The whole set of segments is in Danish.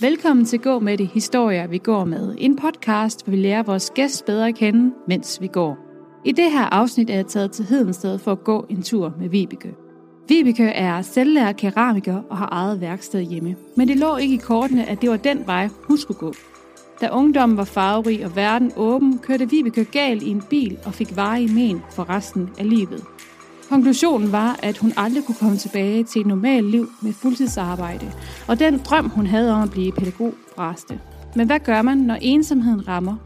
Velkommen til Gå med det historier, vi går med. En podcast, hvor vi lærer vores gæst bedre at kende, mens vi går. I det her afsnit er jeg taget til Hedensted for at gå en tur med Vibeke. Vibeke er selvlærer keramiker og har eget værksted hjemme. Men det lå ikke i kortene, at det var den vej, hun skulle gå. Da ungdommen var farverig og verden åben, kørte Vibeke galt i en bil og fik varige men for resten af livet. Konklusionen var, at hun aldrig kunne komme tilbage til et normalt liv med fuldtidsarbejde, og den drøm, hun havde om at blive pædagog, braste. Men hvad gør man, når ensomheden rammer?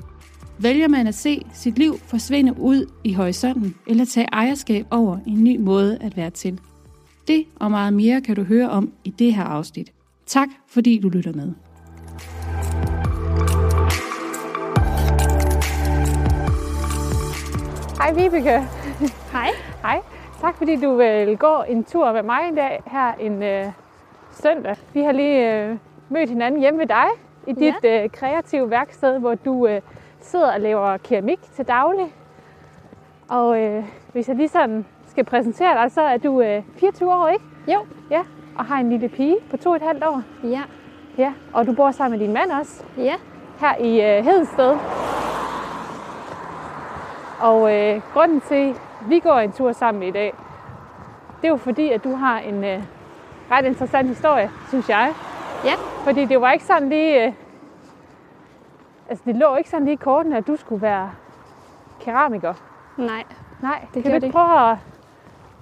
Vælger man at se sit liv forsvinde ud i horisonten, eller tage ejerskab over en ny måde at være til? Det og meget mere kan du høre om i det her afsnit. Tak fordi du lytter med. Hej Vibeke. Hej. Hej. Tak fordi du vil gå en tur med mig i dag her en øh, søndag. Vi har lige øh, mødt hinanden hjemme ved dig i dit ja. øh, kreative værksted, hvor du øh, sidder og laver keramik til daglig. Og øh, hvis jeg lige sådan skal præsentere dig, så er du øh, 24 år, ikke? Jo. Ja, og har en lille pige på to og et halvt år. Ja. Ja, og du bor sammen med din mand også Ja. her i øh, Hedensted. Og øh, grunden til, vi går en tur sammen i dag, det er jo fordi, at du har en øh, ret interessant historie, synes jeg. Ja. Fordi det var ikke sådan lige... Øh, altså, det lå ikke sådan lige i kortene, at du skulle være keramiker. Nej. Nej, Det kan du det ikke prøve at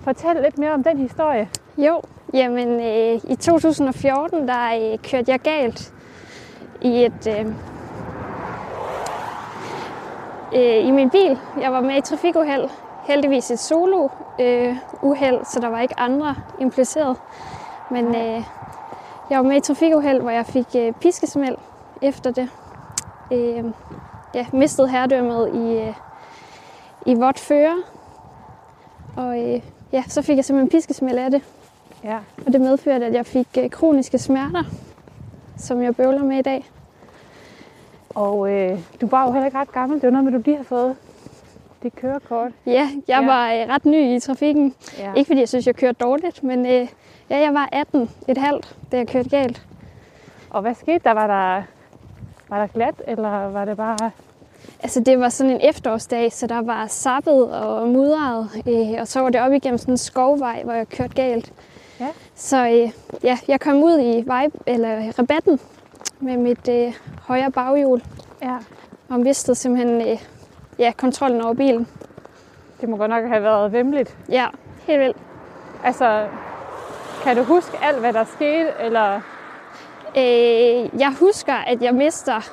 fortælle lidt mere om den historie? Jo. Jamen, øh, i 2014, der øh, kørte jeg galt i et... Øh, øh, i min bil. Jeg var med i trafikuheld. Heldigvis et solo øh, uheld, så der var ikke andre impliceret. Men øh, jeg var med i et trafikuheld, hvor jeg fik øh, piskesmæld efter det. Øh, jeg mistede herredømmet i, øh, i vådt føre. Og øh, ja, så fik jeg simpelthen piskesmæld af det. Ja. Og det medførte, at jeg fik øh, kroniske smerter, som jeg bøvler med i dag. Og øh, du var jo heller ikke ret gammel. Det var noget med, du lige har fået dit kørekort. Ja, jeg ja. var øh, ret ny i trafikken. Ja. Ikke fordi jeg synes, jeg kørte dårligt, men øh, ja, jeg var 18 et halvt, da jeg kørte galt. Og hvad skete der? Var der, var der glat, eller var det bare... Altså, det var sådan en efterårsdag, så der var sappet og mudret, øh, og så var det op igennem sådan en skovvej, hvor jeg kørte galt. Ja. Så øh, ja, jeg kom ud i vej, eller rabatten med mit øh, højre baghjul, Ja. og mistede simpelthen øh, ja, kontrollen over bilen. Det må godt nok have været vemmeligt. Ja, helt vildt. Altså, kan du huske alt, hvad der skete, eller... Øh, jeg husker, at jeg mister...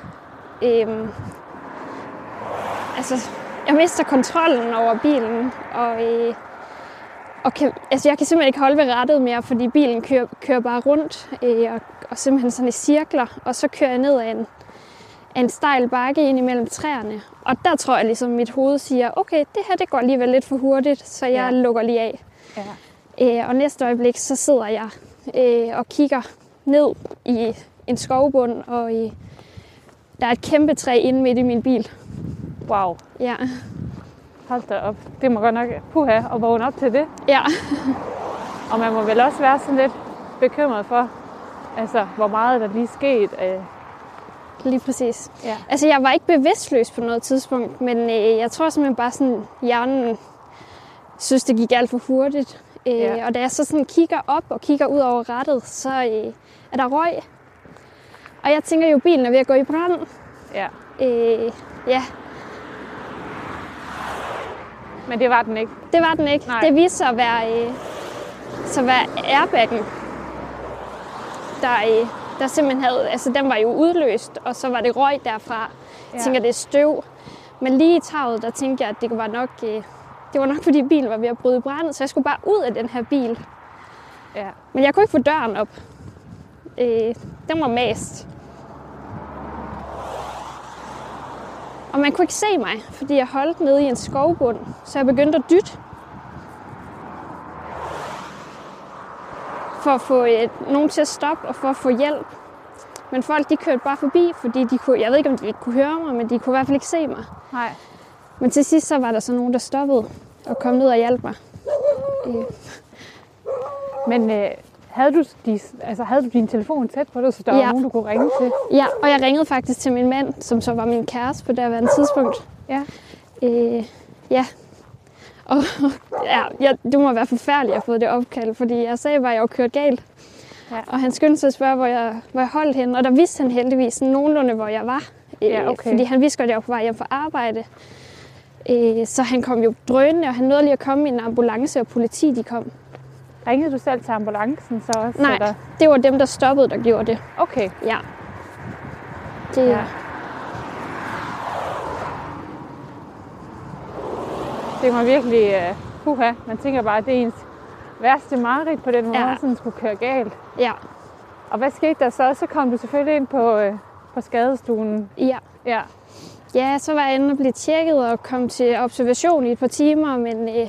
Øh, altså, jeg mister kontrollen over bilen, og, øh, og kan, altså, jeg kan simpelthen ikke holde ved rattet mere, fordi bilen kører, kører bare rundt øh, og, og simpelthen sådan i cirkler, og så kører jeg ned ad en, en stejl bakke ind imellem træerne. Og der tror jeg ligesom, mit hoved siger, okay, det her det går alligevel lidt for hurtigt, så jeg Ja. lukker lige af. Ja. Øh, og næste øjeblik, så sidder jeg øh, og kigger ned i en skovbund, og øh, der er et kæmpe træ inde midt i min bil. Wow, Ja, hold da op. Det må godt nok puha at vågne op til det. ja. Og man må vel også være sådan lidt bekymret for, altså, hvor meget der lige sket. Øh, lige præcis. ja. Altså, jeg var ikke bevidstløs på noget tidspunkt, men øh, jeg tror simpelthen bare sådan, hjernen synes, det gik alt for hurtigt. Øh, Ja. Og da jeg så sådan kigger op og kigger ud over rettet, så øh, er der røg. Og jeg tænker jo, bilen er ved at gå i brand. ja. Øh, ja, Men det var den ikke. Det var den ikke. Nej. Det viste sig at være, øh, så være airbaggen, der, øh, der simpelthen havde, altså den var jo udløst, og så var det røg derfra. Jeg tænker, det er støv. Men lige i taget, der tænkte jeg, at det var nok, øh, det var nok fordi bilen var ved at bryde brand, så jeg skulle bare ud af den her bil. Ja. Men jeg kunne ikke få døren op. Øh, den var mast. Og man kunne ikke se mig, fordi jeg holdt nede i en skovbund, så jeg begyndte at dytte. For at få øh, nogen til at stoppe og for at få hjælp. Men folk de kørte bare forbi, fordi de kunne, jeg ved ikke om de ikke kunne høre mig, men de kunne i hvert fald ikke se mig. Nej. Men til sidst så var der så nogen, der stoppede og kom ned og hjalp mig. Øh, Men øh, Havde du, de, altså, havde du din telefon tæt på dig, så der ja. Var nogen, du kunne ringe til? Ja, og jeg ringede faktisk til min mand, som så var min kæreste på det tidspunkt. Ja. Øh, ja. Og ja, ja, det må være forfærdeligt at have fået det opkald, fordi jeg sagde bare, at jeg var kørt galt. Ja. Og han skyndte sig at spørge, hvor jeg, hvor jeg holdt henne, og der vidste han heldigvis sådan nogenlunde, hvor jeg var. Øh, Ja, okay. Fordi han vidste godt, at jeg var på vej hjem fra arbejde. Øh, så han kom jo drønende, og han nåede lige at komme i en ambulance, og politi de kom. Ringede du selv til ambulancen så også? Nej, Eller? det var dem, der stoppede, der gjorde det. Okay. Ja. Det, Ja. Det var virkelig... Uh, puha, man tænker bare, at det er ens værste mareridt på den måde, Ja. sådan skulle køre galt. ja. Og hvad skete der så? Så kom du selvfølgelig ind på, uh, på skadestuen. ja. Ja. Ja, så var jeg inde og blive tjekket og kom til observation i et par timer, men øh,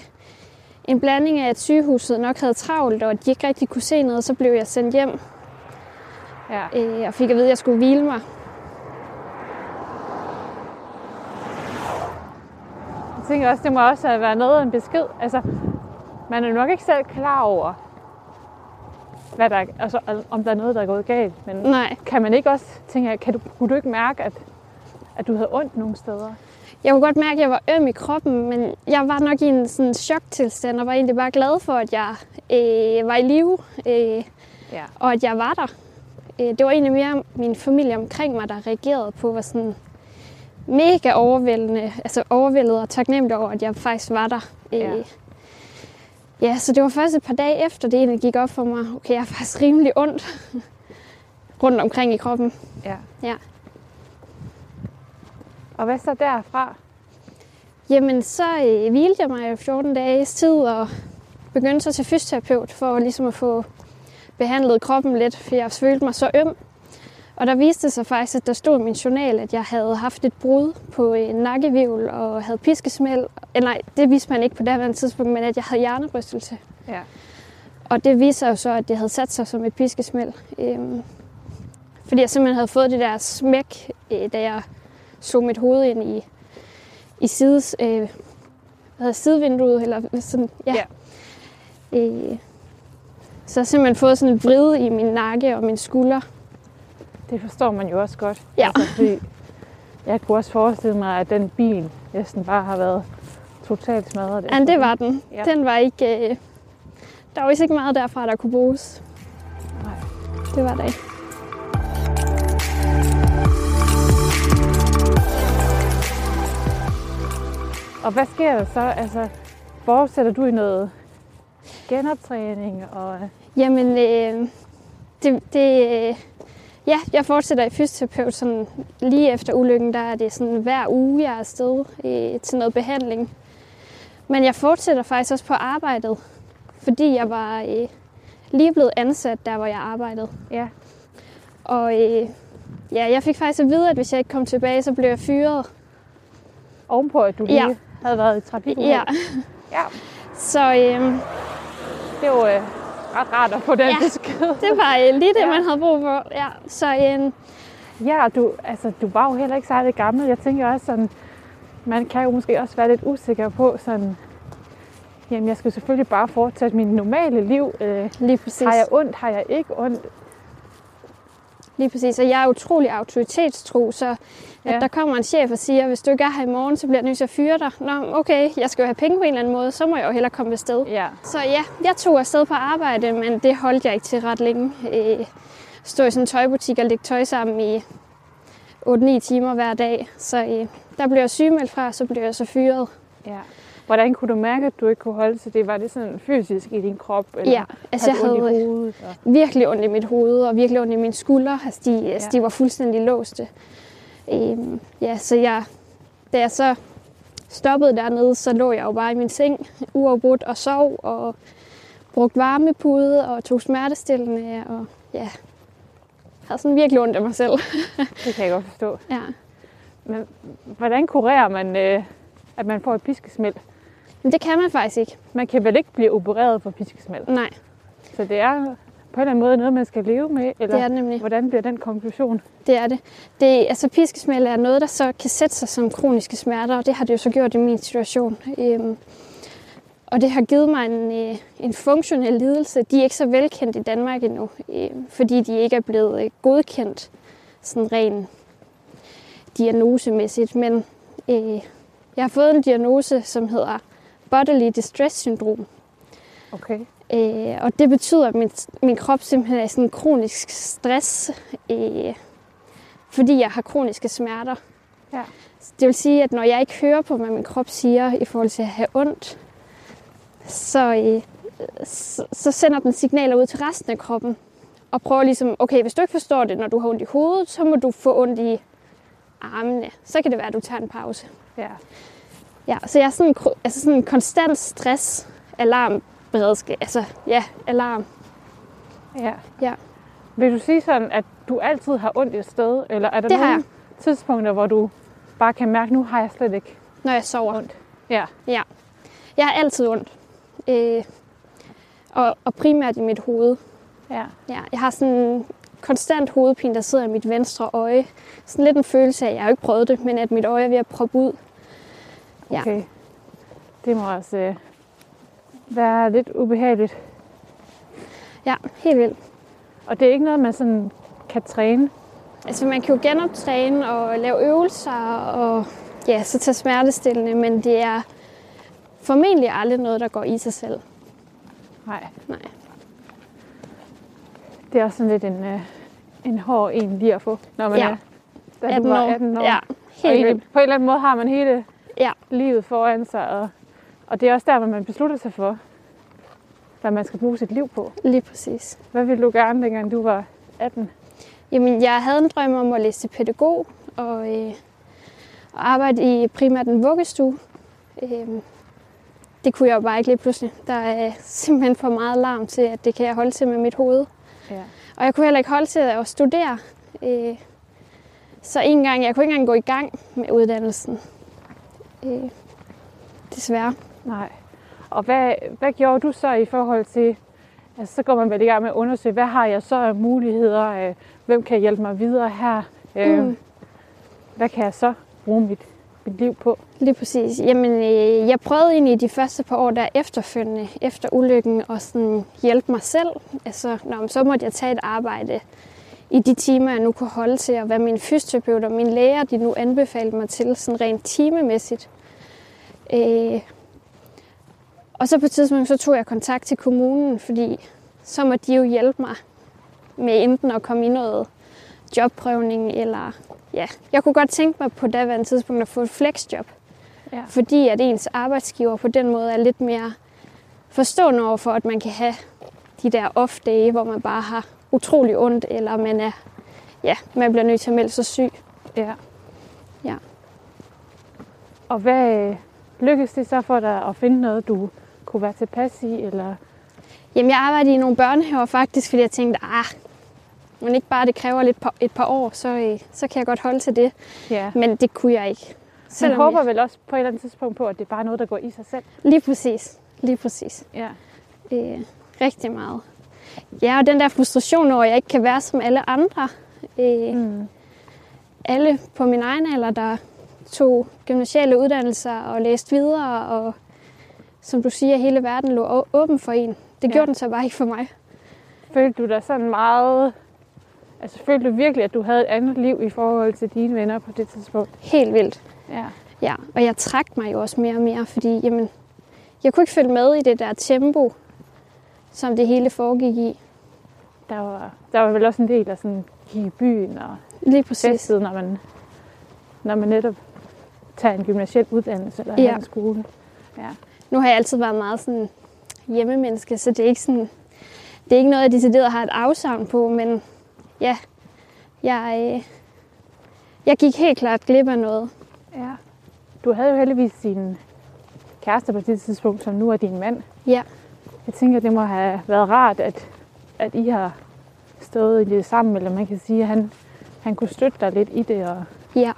en blanding af, at sygehuset nok havde travlt, og at de ikke rigtig kunne se noget, så blev jeg sendt hjem ja. øh, og fik at vide, at jeg skulle hvile mig. Tænker også, det må også have været noget af en besked. Altså, man er nok ikke selv klar over, hvad der, er- altså, om der er noget, der er gået galt. Men Nej, kan man ikke også tænke, kan du, kunne du ikke mærke, at, at du havde ondt nogle steder? jeg kunne godt mærke, at jeg var øm i kroppen, men jeg var nok i en sådan choktilstand, og var egentlig bare glad for, at jeg øh, var i live, øh, Ja. og at jeg var der. Øh, det var egentlig mere min familie omkring mig, der reagerede på, var sådan mega overvældende, altså overvældet og taknemmelig over, at jeg faktisk var der. Øh, Ja. ja, så det var først et par dage efter, det egentlig gik op for mig, okay, jeg er faktisk rimelig ondt rundt omkring i kroppen. ja. Ja. Og hvad så derfra? Jamen, så øh, hvilede jeg mig i 14 dages tid og begyndte så til fysioterapeut for ligesom at få behandlet kroppen lidt, for jeg følte mig så øm. Og der viste det sig faktisk, at der stod i min journal, at jeg havde haft et brud på en nakkevivl og havde piskesmæld. Eller nej, det viste man ikke på det tidspunkt, men at jeg havde hjernerystelse. Ja. Og det viser jo så, at det havde sat sig som et piskesmæld. Øhm, fordi jeg simpelthen havde fået det der smæk, øh, da jeg slog mit hoved ind i, i sides, øh, hvad hedder, sidevinduet. Eller sådan, ja. Ja. Øh, så jeg simpelthen fået sådan en vride i min nakke og min skulder. Det forstår man jo også godt. Ja. Altså, fordi jeg kunne også forestille mig, at den bil næsten bare har været totalt smadret. Ja, det var den. Ja. Den var ikke... Øh, der var vist ikke meget derfra, der kunne bruges. Nej. Det var der ikke. Og hvad sker der så? Altså, fortsætter du i noget genoptræning? Og, Jamen, øh, det, det, øh, ja, jeg fortsætter i fysioterapeut sådan, lige efter ulykken. Der er det sådan hver uge, jeg er afsted øh, til noget behandling. Men jeg fortsætter faktisk også på arbejdet, fordi jeg var øh, lige blevet ansat der, hvor jeg arbejdede. ja. Og øh, ja, jeg fik faktisk at vide, at hvis jeg ikke kom tilbage, så blev jeg fyret. Ovenpå, at du lige Ja. havde været i trafik. Ja, ja. så øh, Det jo øh, ret rart at få den Ja. besked. det var øh, lige det, Ja. man havde brug for. Ja, så øh, Ja, og du, altså, du var jo heller ikke særlig gammel. Jeg tænker også sådan, man kan jo måske også være lidt usikker på sådan, jamen jeg skal selvfølgelig bare fortsætte min normale liv. Øh, lige præcis. har jeg ondt, har jeg ikke ondt? Lige præcis, og jeg er utrolig autoritetstro, så at Ja. der kommer en chef og siger, hvis du ikke er her i morgen, så bliver jeg nødt til at fyre dig. Nå, okay, jeg skal jo have penge på en eller anden måde, så må jeg jo hellere komme afsted. Ja. Så ja, jeg tog afsted på arbejde, men det holdt jeg ikke til ret længe. Øh, stå i sådan en tøjbutik og lægge tøj sammen i 8-9 timer hver dag. Så øh, der blev jeg sygemeldt fra, og så blev jeg så fyret. ja. Hvordan kunne du mærke, at du ikke kunne holde til det? Var det sådan fysisk i din krop? Eller Ja, altså jeg havde hovedet? Og... virkelig ondt i mit hoved, og virkelig ondt i mine skuldre. Altså, de, ja. altså, Ja. de var fuldstændig låste. Øhm, ja, så jeg, da jeg så stoppede dernede, så lå jeg jo bare i min seng uafbrudt og sov, og brugte varmepude og tog smertestillende, og ja, havde sådan virkelig ondt af mig selv. Det kan jeg godt forstå. ja. Men hvordan kurerer man, øh, at man får et piskesmæld? Men det kan man faktisk ikke. Man kan vel ikke blive opereret for piskesmæld? Nej, Så det er på en eller anden måde noget, man skal leve med? Eller det er det nemlig. hvordan bliver den konklusion? Det er det. det altså, piskesmæld er noget, der så kan sætte sig som kroniske smerter, og det har det jo så gjort i min situation. Øhm, Og det har givet mig en, øh, en funktionel lidelse. De er ikke så velkendt i Danmark endnu, øh, fordi de ikke er blevet øh, godkendt sådan rent diagnosemæssigt. Men øh, jeg har fået en diagnose, som hedder Bodily Distress Syndrom. Okay. Øh, og det betyder, at min, min krop simpelthen er i sådan en kronisk stress, øh, fordi jeg har kroniske smerter. Ja. Det vil sige, at når jeg ikke hører på, hvad min krop siger i forhold til at have ondt, så, øh, så, så sender den signaler ud til resten af kroppen. Og prøver ligesom, okay, hvis du ikke forstår det, når du har ondt i hovedet, så må du få ondt i armene. Så kan det være, at du tager en pause. Ja. Ja, så jeg er sådan, en- altså sådan en konstant stress, alarm, beredskab, altså ja, alarm. ja. Ja. Vil du sige sådan, at du altid har ondt et sted, eller er der Det nogle tidspunkter, hvor du bare kan mærke, nu har jeg slet ikke Når jeg sover. ondt? Ja. Ja. Jeg har altid ondt. Øh, og, og primært i mit hoved. Ja. Ja, jeg har sådan en konstant hovedpine, der sidder i mit venstre øje. Sådan lidt en følelse af, jeg har ikke prøvet det, men at mit øje er ved at proppe ud. Ja. Okay. Det må også øh, være lidt ubehageligt. Ja, helt vildt. Og det er ikke noget, man sådan kan træne. Altså man kan jo genoptræne og lave øvelser og ja, så tage smertestillende, men det er formentlig aldrig noget, der går i sig selv. Nej. Nej. Det er også sådan lidt en, øh, en hård en lige at få, når man Ja. er da du 18 var år. 18 år. Ja, og helt egentlig, vildt. på en eller anden måde har man hele Ja. livet foran sig. Og, og det er også der, hvor man beslutter sig for, hvad man skal bruge sit liv på. Lige præcis. Hvad ville du gerne, dengang du var 18? Jamen, jeg havde en drøm om at læse til pædagog og, øh, og arbejde i primært en vuggestue. Øh, det kunne jeg jo bare ikke lige pludselig. Der er simpelthen for meget larm til, at det kan jeg holde til med mit hoved. Ja. Og jeg kunne heller ikke holde til at studere. Øh, så en gang, jeg kunne ikke engang gå i gang med uddannelsen. Øh, desværre. Nej. Og hvad, hvad gjorde du så i forhold til, altså så går man vel i gang med at undersøge, hvad har jeg så af muligheder, øh, hvem kan hjælpe mig videre her, øh, Mm. hvad kan jeg så bruge mit, mit liv på? Lige præcis. Jamen, øh, jeg prøvede egentlig de første par år der efterfølgende, efter ulykken, at sådan hjælpe mig selv. Altså, nå, men så måtte jeg tage et arbejde i de timer, jeg nu kunne holde til, og hvad min fysioterapeut og mine læger, de nu anbefalede mig til, sådan rent timemæssigt. Øh, og så på et tidspunkt, så tog jeg kontakt til kommunen, fordi så må de jo hjælpe mig med enten at komme i noget jobprøvning, eller ja, jeg kunne godt tænke mig på daværende tidspunkt at få et flexjob. Ja. Fordi at ens arbejdsgiver på den måde er lidt mere forstående over for, at man kan have de der off-dage, hvor man bare har utrolig ondt, eller man er, ja, man bliver nødt til at melde sig syg. Ja. Ja. Og hvad øh, lykkedes det så for dig at finde noget, du kunne være tilpas i? Eller? Jamen, jeg arbejdede i nogle børnehaver faktisk, fordi jeg tænkte, ah, men ikke bare det kræver lidt par, et par år, så, øh, så kan jeg godt holde til det. Ja. Men det kunne jeg ikke. Man Selvom håber jeg, vel også på et eller andet tidspunkt på, at det er bare noget, der går i sig selv. Lige præcis. Lige præcis. Ja. Øh, rigtig meget. Ja, og den der frustration over, at jeg ikke kan være som alle andre. Øh, Mm. alle på min egen alder, der tog gymnasiale uddannelser og læste videre, og som du siger, hele verden lå åben for en. Det Ja. gjorde den så bare ikke for mig. Følte du dig sådan meget... Altså følte du virkelig, at du havde et andet liv i forhold til dine venner på det tidspunkt? Helt vildt. Ja. Ja, og jeg trak mig jo også mere og mere, fordi jamen, jeg kunne ikke følge med i det der tempo, som det hele foregik i. Der var, der var vel også en del af sådan i byen og Lige præcis. festet, når man, når man netop tager en gymnasiel uddannelse eller ja. en skole. Ja. Nu har jeg altid været meget sådan hjemmemenneske, så det er ikke sådan, det er ikke noget, jeg decideret har et afsavn på, men ja, jeg, øh, jeg gik helt klart glip af noget. ja. Du havde jo heldigvis din kæreste på det tidspunkt, som nu er din mand. Ja, Jeg tænker, det må have været rart, at, at I har stået i det sammen, eller man kan sige, at han, han kunne støtte dig lidt i det. Og, ja.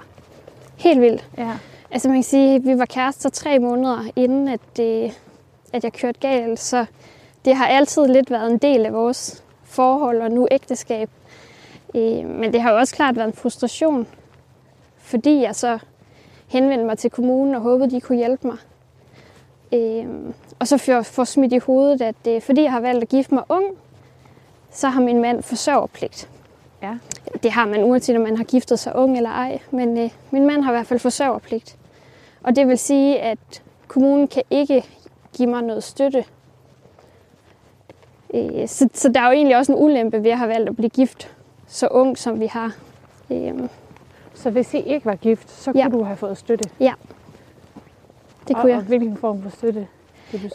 Helt vildt. ja. Altså man kan sige, at vi var kærester tre måneder inden, at, det, at jeg kørte galt, så det har altid lidt været en del af vores forhold og nu ægteskab. Øh, Men det har jo også klart været en frustration, fordi jeg så henvendte mig til kommunen og håbede, de kunne hjælpe mig. Øh, og så får, smidt i hovedet, at fordi jeg har valgt at gifte mig ung, så har min mand forsørgerpligt. Ja. Det har man uanset om man har giftet sig ung eller ej, men øh, min mand har i hvert fald forsørgerpligt. Og det vil sige, at kommunen kan ikke give mig noget støtte. Øh, så, så der er jo egentlig også en ulempe ved at have valgt at blive gift så ung, som vi har. Øh, Så hvis I ikke var gift, så kunne Ja. du have fået støtte? det og, kunne Og jeg. hvilken form for støtte?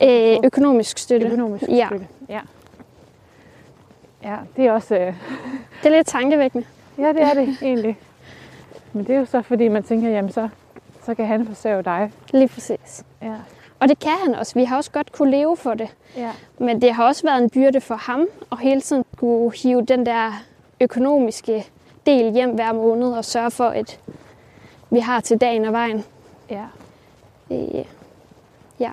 Øh, økonomisk støtte. Økonomisk Ja. støtte. Ja. Ja, det er også... Øh, Det er lidt tankevækkende. ja, det er det egentlig. Men det er jo så, fordi man tænker, jamen så, så kan han forsørge dig. Lige præcis. Ja. Og det kan han også. Vi har også godt kunne leve for det. Ja. Men det har også været en byrde for ham at hele tiden kunne hive den der økonomiske del hjem hver måned og sørge for, at vi har til dagen og vejen. Ja. Øh, ja.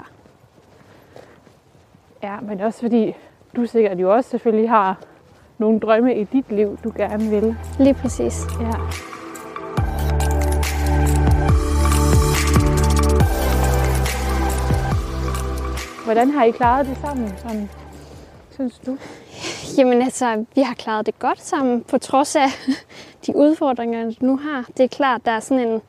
ja, men også fordi du sikkert jo også selvfølgelig har nogle drømme i dit liv, du gerne vil. Lige præcis. Ja. Hvordan har I klaret det sammen, sådan, synes du? Jamen altså, vi har klaret det godt sammen, på trods af de udfordringer, vi nu har. Det er klart, der er sådan en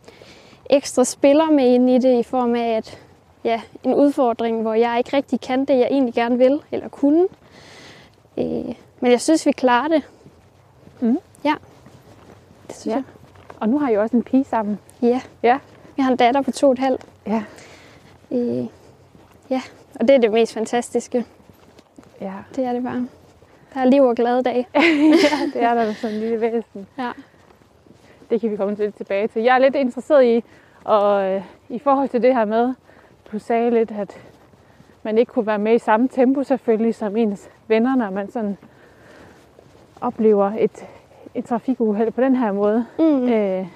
ekstra spiller med ind i det, i form af at, ja, en udfordring, hvor jeg ikke rigtig kan det, jeg egentlig gerne vil, eller kunne. Øh, men jeg synes, vi klarer det. Mhm. Ja, det synes Ja. jeg. Og nu har I jo også en pige sammen. Ja. Ja. Jeg har en datter på to og et halvt. Ja. Øh, ja, og det er det mest fantastiske. Ja, Det er det bare. Der er liv og glade dage. ja det er der sådan en lille væsen. Ja. Det kan vi komme lidt tilbage til. Jeg er lidt interesseret i, og øh, i forhold til det her med, du sagde lidt, at man ikke kunne være med i samme tempo selvfølgelig som ens venner, når man sådan oplever et, et trafikuheld på den her måde. Mm. Øh,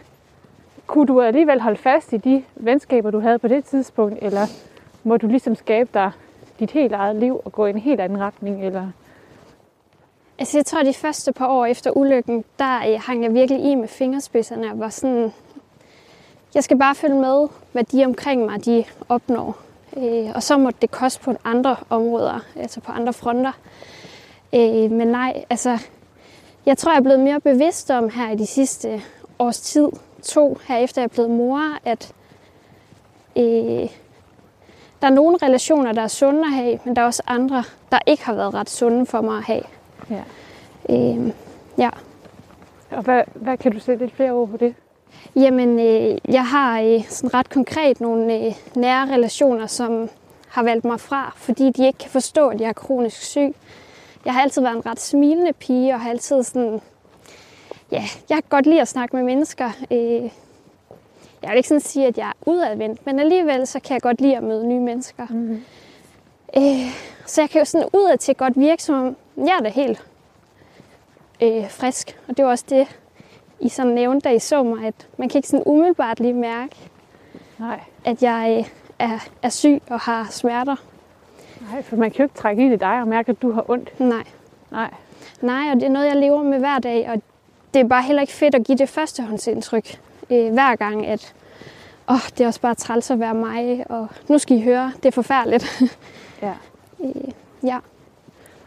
kunne du alligevel holde fast i de venskaber, du havde på det tidspunkt, eller må du ligesom skabe dig dit helt eget liv og gå i en helt anden retning? Eller? Altså, jeg tror, de første par år efter ulykken, der øh, hang jeg virkelig i med fingerspidserne og var sådan, jeg skal bare følge med, hvad de omkring mig, de opnår. Øh, og så måtte det koste på andre områder, altså på andre fronter. Øh, men nej, altså, jeg tror, jeg er blevet mere bevidst om her i de sidste års tid, to, her efter jeg er blevet mor, at øh, der er nogle relationer, der er sunde at have, men der er også andre, der ikke har været ret sunde for mig at have. Ja. Øh, ja. Og hvad, hvad kan du sætte lidt flere ord på det? Jamen, øh, jeg har øh, sådan ret konkret nogle øh, nære relationer, som har valgt mig fra, fordi de ikke kan forstå, at jeg er kronisk syg. Jeg har altid været en ret smilende pige, og har altid sådan... Ja, jeg kan godt lide at snakke med mennesker. Øh, jeg vil ikke sådan sige, at jeg er udadvendt, men alligevel så kan jeg godt lide at møde nye mennesker. Mm-hmm. Øh, så jeg kan jo sådan udad til godt virke, som om jeg er da helt øh, frisk. Og det var også det, I sådan nævnte, da I så mig, at man kan ikke sådan umiddelbart lige mærke, Nej. at jeg øh, er, er syg og har smerter. Nej, for man kan jo ikke trække ind i dig og mærke, at du har ondt. Nej. Nej. Nej, og det er noget, jeg lever med hver dag, og det er bare heller ikke fedt at give det førstehåndsindtryk øh, hver gang, at åh, det er også bare træls at være mig, og nu skal I høre, det er forfærdeligt. Ja. øh, ja.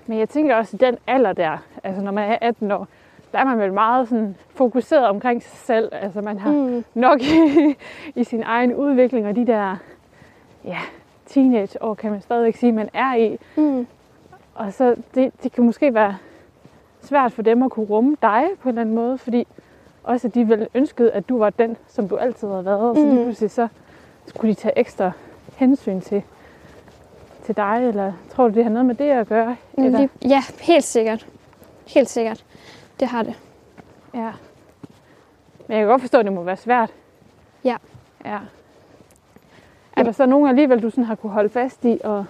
Men jeg tænker også, at den alder der, altså når man er 18 år, der er man vel meget sådan fokuseret omkring sig selv. Altså man har Mm, nok i, i sin egen udvikling, og de der ja, teenageår, kan man stadigvæk sige, man er i. mm, Og så det, det kan måske være svært for dem at kunne rumme dig på en eller anden måde, fordi også at de vel ønskede, at du var den, som du altid havde været, og så lige Mhm. pludselig så skulle de tage ekstra hensyn til, til dig, eller tror du, det har noget med det at gøre? Eller? lige, ja, helt sikkert. Helt sikkert. Det har det. Ja. Men jeg kan godt forstå, at det må være svært. Ja. Ja. Er der så nogen alligevel, du sådan har kunne holde fast i, og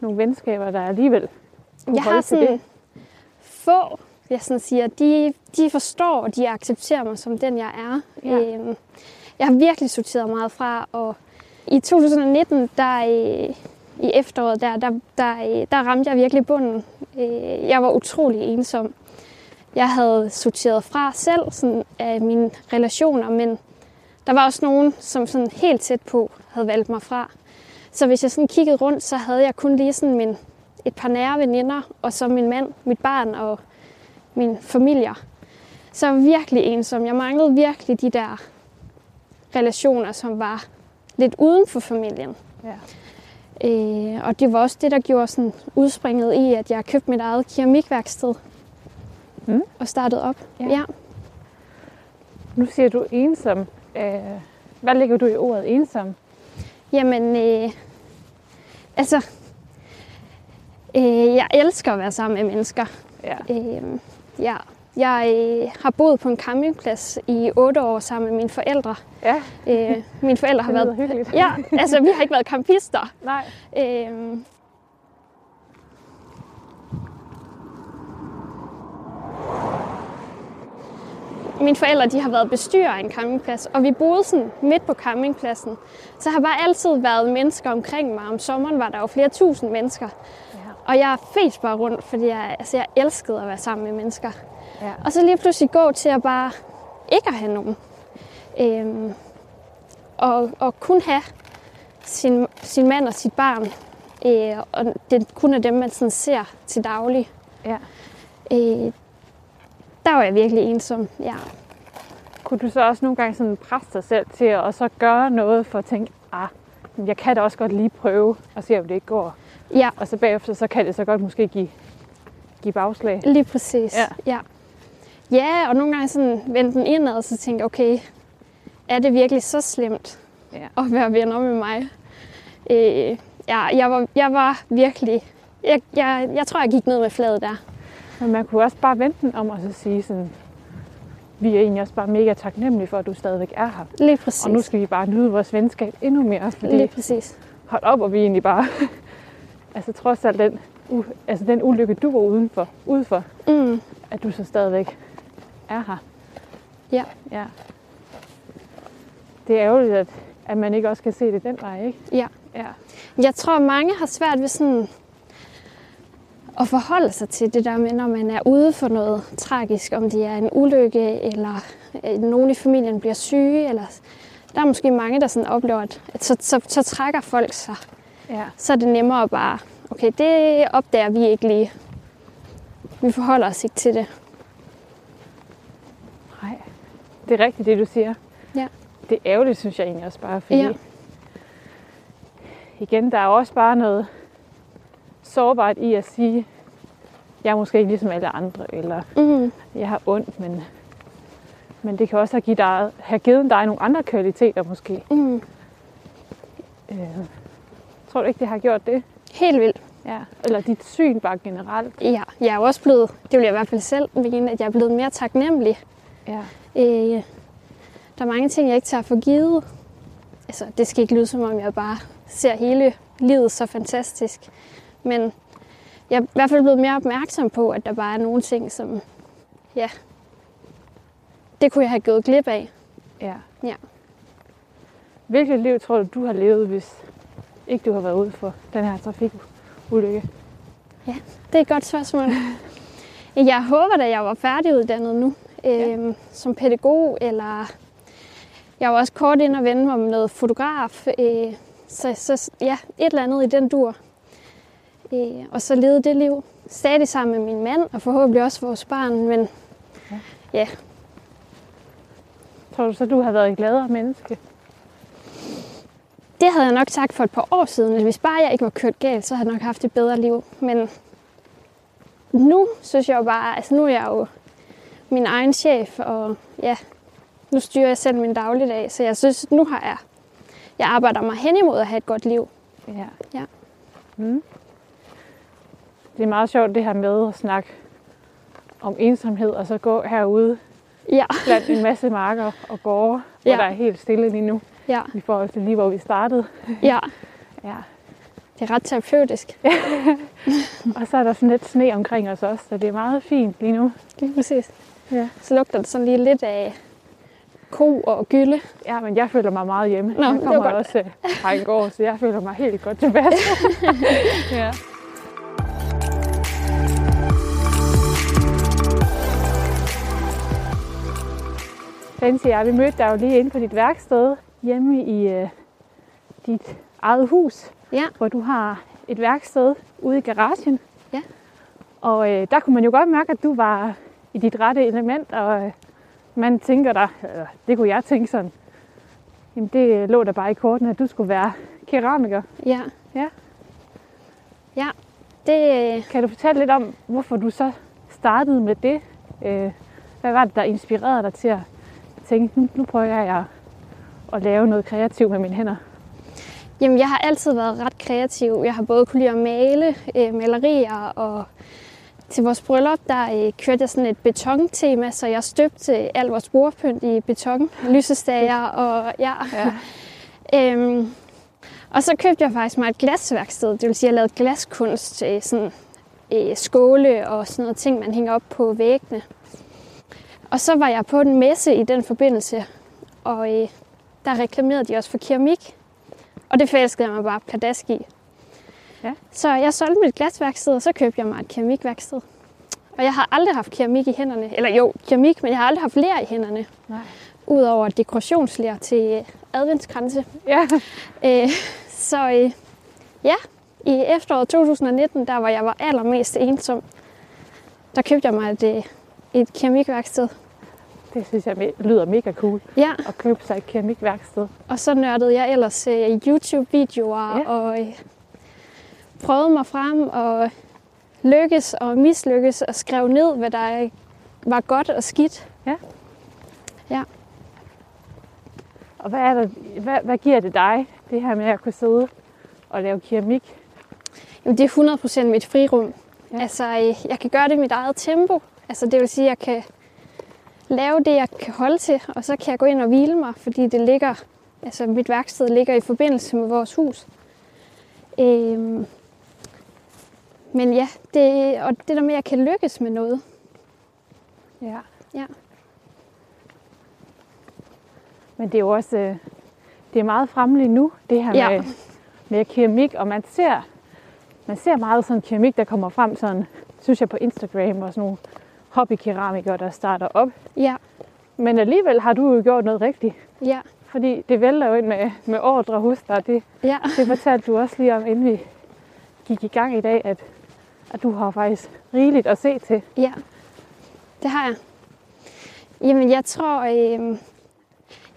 nogle venskaber, der alligevel kunne Jeg holde har sådan det? få, jeg sådan siger, de, de forstår, og de accepterer mig som den, jeg er. Ja. Øhm, jeg har virkelig sorteret meget fra, og i 2019, der øh, i efteråret, der, der, der, øh, der ramte jeg virkelig bunden. Øh, jeg var utrolig ensom. Jeg havde sorteret fra selv sådan, af mine relationer, men der var også nogen, som sådan helt tæt på havde valgt mig fra. Så hvis jeg sådan kiggede rundt, så havde jeg kun lige sådan min, et par nære veninder, og så min mand, mit barn og min familie. Så jeg var virkelig ensom. Jeg manglede virkelig de der relationer, som var lidt uden for familien. Ja. Øh, og det var også det, der gjorde sådan udspringet i, at jeg købte mit eget keramikværksted. Mm. Og startede op. Ja. ja. Nu siger du ensom. Øh, hvad lægger du i ordet ensom? Jamen, øh, altså, øh, jeg elsker at være sammen med mennesker. Ja. Øh, ja. Jeg har boet på en campingplads i otte år sammen med mine forældre. Ja, Øh, mine forældre har været... hyggeligt. Ja, altså vi har ikke været campister. Nej. Øh, mine forældre de har været bestyrer af en campingplads, og vi boede sådan midt på campingpladsen. Så har bare altid været mennesker omkring mig. Om sommeren var der jo flere tusind mennesker. Og jeg fes bare rundt, fordi jeg, altså, jeg elskede at være sammen med mennesker. Ja. Og så lige pludselig gå til at bare ikke at have nogen. Øhm, og, og kun have sin, sin mand og sit barn. Øh, og det kun er dem, man sådan ser til daglig. ja. Øh, der var jeg virkelig ensom. Ja. Kunne du så også nogle gange sådan presse dig selv til at så gøre noget for at tænke, ah, jeg kan da også godt lige prøve og se, om det ikke går. Ja, Og så bagefter, så kan det så godt måske give, give bagslag. lige præcis. Ja. ja. Ja, og nogle gange sådan vendte den indad, og så tænkte jeg, okay, er det virkelig så slemt Ja. at være venner med mig? Øh, ja, jeg var, jeg var virkelig... Jeg, jeg, jeg tror, jeg gik ned med fladet der. Men man kunne også bare vente den om og så sige sådan, vi er egentlig også bare mega taknemmelige for, at du stadigvæk er her. Lige præcis. Og nu skal vi bare nyde vores venskab endnu mere, fordi Lige præcis. hold op, og vi egentlig bare, altså trods alt den, u, altså den ulykke, du var udenfor, udenfor, Mm, at du så stadigvæk er her. ja. Ja. Det er ærgerligt, at, at man ikke også kan se det den vej, ikke? ja. Ja. Jeg tror, mange har svært ved sådan at forholde sig til det der med, når man er ude for noget tragisk, om det er en ulykke, eller øh, nogen i familien bliver syge, eller der er måske mange, der sådan oplever, at at så, så, så trækker folk sig. Ja. Så er det nemmere bare, okay, det opdager vi ikke lige. Vi forholder os ikke til det. Nej. Det er rigtigt, det du siger. Ja. Det er ærgerligt, synes jeg egentlig også bare, fordi Ja. igen, der er også bare noget sårbart i at sige, jeg er måske ikke ligesom alle andre, eller Mm, jeg har ondt, men, men det kan også have givet, dig, have givet dig nogle andre kvaliteter måske. mm, Øh, tror du ikke, det har gjort det? helt vildt. Ja. Eller dit syn bare generelt? Ja, jeg er jo også blevet, det vil jeg i hvert fald selv mene, at jeg er blevet mere taknemmelig Ja. Øh, der er mange ting, jeg ikke tager for givet. Altså, det skal ikke lyde som om, jeg bare ser hele livet så fantastisk. Men jeg er i hvert fald blevet mere opmærksom på, at der bare er nogle ting, som, ja, det kunne jeg have gået glip af. ja. Ja. Hvilket liv tror du, du har levet, hvis ikke du har været ude for den her trafikulykke? Det er et godt spørgsmål. Jeg håber, at jeg var færdiguddannet nu øh, som pædagog, eller jeg var også kort ind og vende mig med noget fotograf. Øh, så, så ja, et eller andet i den dur. Øh, og så levede det liv stadig sammen med min mand, og forhåbentlig også vores barn. Men Tror du så, du har været et gladere menneske? Det havde jeg nok sagt for et par år siden, at hvis bare jeg ikke var kørt galt, så havde jeg nok haft et bedre liv. Men nu synes jeg jo bare, altså nu er jeg jo min egen chef, og ja, nu styrer jeg selv min dagligdag, så jeg synes, nu har jeg, jeg arbejder mig hen imod at have et godt liv. Ja. Ja. Mm. Det er meget sjovt det her med at snakke om ensomhed, og så gå herude Ja, blandt en masse marker og gårde, hvor Ja. der er helt stille lige nu, ja, i forhold til lige hvor vi startede. ja. Ja. Det er ret terapeutisk. Og så er der sådan lidt sne omkring os også, så det er meget fint lige nu. Lige præcis. Ja. Så lugter det sådan lige lidt af ko og gylde. Ja, men jeg føler mig meget hjemme. Nå, jeg det var kommer godt. også øh, fra en gård, så jeg føler mig helt godt tilbage. ja. Fancy, ja, vi mødte dig jo lige inde på dit værksted hjemme i øh, dit eget hus. Ja. hvor du har et værksted ude i garagen. Ja. Og øh, der kunne man jo godt mærke, at du var i dit rette element, og øh, man tænker der, øh, det kunne jeg tænke sådan, jamen det lå der bare i kortene, at du skulle være keramiker. Ja. Ja. Ja, det, øh, Kan du fortælle lidt om, hvorfor du så startede med det? Øh, hvad var det, der inspirerede dig til at tænke, nu, nu prøver jeg at, at lave noget kreativt med mine hænder? Jamen, jeg har altid været ret kreativ. Jeg har både kunne lide at male øh, malerier, og til vores bryllup, der øh, kørte jeg sådan et betontema, så jeg støbte al vores bordpynt i beton, lysestager og ja. Ja. øhm, og så købte jeg faktisk mig et glasværksted, det vil sige, at jeg lavede glaskunst, øh, sådan øh, skåle og sådan noget ting, man hænger op på væggene. Og så var jeg på en messe i den forbindelse, og øh, der reklamerede de også for keramik. Og det forelskede jeg mig bare pladask i. Ja. Så jeg solgte mit glasværksted, og så købte jeg mig et keramikværksted. Og jeg har aldrig haft keramik i hænderne. Eller jo, keramik, men jeg har aldrig haft ler i hænderne. Nej. Udover dekorationsler til øh, adventskranse. Ja. Øh, så øh, ja, i efteråret 2019, der hvor jeg var allermest ensom, der købte jeg mig et, et keramikværksted. Det synes jeg lyder mega cool, Ja, at købe sig et keramikværksted. og så nørdede jeg ellers øh, YouTube-videoer Ja. og øh, prøvede mig frem og lykkes og mislykkes og skrev ned, hvad der øh, var godt og skidt. Og hvad, er der, hvad, hvad giver det dig, det her med at kunne sidde og lave keramik? Jamen, det er 100% mit frirum. Ja. Ja. Altså, øh, jeg kan gøre det i mit eget tempo. Altså, det vil sige, at jeg kan lave det, jeg kan holde til, og så kan jeg gå ind og hvile mig, fordi det ligger, altså mit værksted ligger i forbindelse med vores hus. Øhm, men ja, det, og det der med, at jeg kan lykkes med noget. Ja. Ja. Men det er jo også øh, det er meget fremmeligt nu, det her Ja. med, med keramik, og man ser, man ser meget sådan keramik, der kommer frem sådan, synes jeg på Instagram, og sådan nogle hobbykeramikere, der starter op. Ja, Men alligevel har du jo gjort noget rigtigt, ja, fordi det vælter jo ind med, med ordre hos dig. Det, ja. det fortalte du også lige om, inden vi gik i gang i dag, at, at du har faktisk rigeligt at se til. Ja, det har jeg. Jamen, jeg tror, øh,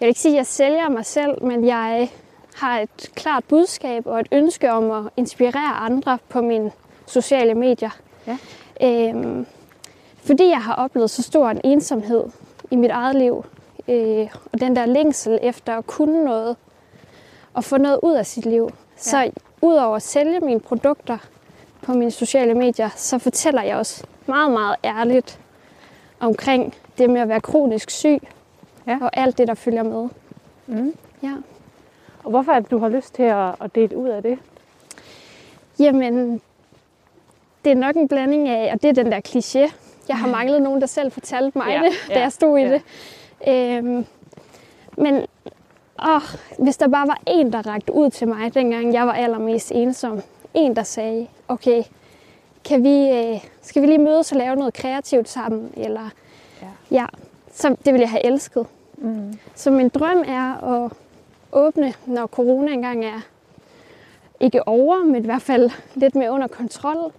jeg vil ikke sige, at jeg sælger mig selv, men jeg har et klart budskab og et ønske om at inspirere andre på mine sociale medier. Ja. Øh, fordi jeg har oplevet så stor en ensomhed i mit eget liv, øh, og den der længsel efter at kunne noget og få noget ud af sit liv. Så Ja. udover at sælge mine produkter på mine sociale medier, så fortæller jeg også meget, meget ærligt omkring det med at være kronisk syg Ja. og alt det, der følger med. Mm. Ja. Og hvorfor er det, du har lyst til at, at dele ud af det? Jamen, det er nok en blanding af, og det er den der kliché. Jeg har manglet nogen, der selv fortalte mig Ja, det, da ja, jeg stod i ja. det. Øhm, men åh, hvis der bare var en, der rakte ud til mig, dengang jeg var allermest ensom. En, der sagde, okay, kan vi, øh, skal vi lige mødes og lave noget kreativt sammen? Eller, Ja. ja, så det ville jeg have elsket. Mm. Så min drøm er at åbne, når corona engang er ikke over, men i hvert fald lidt mere under kontrol.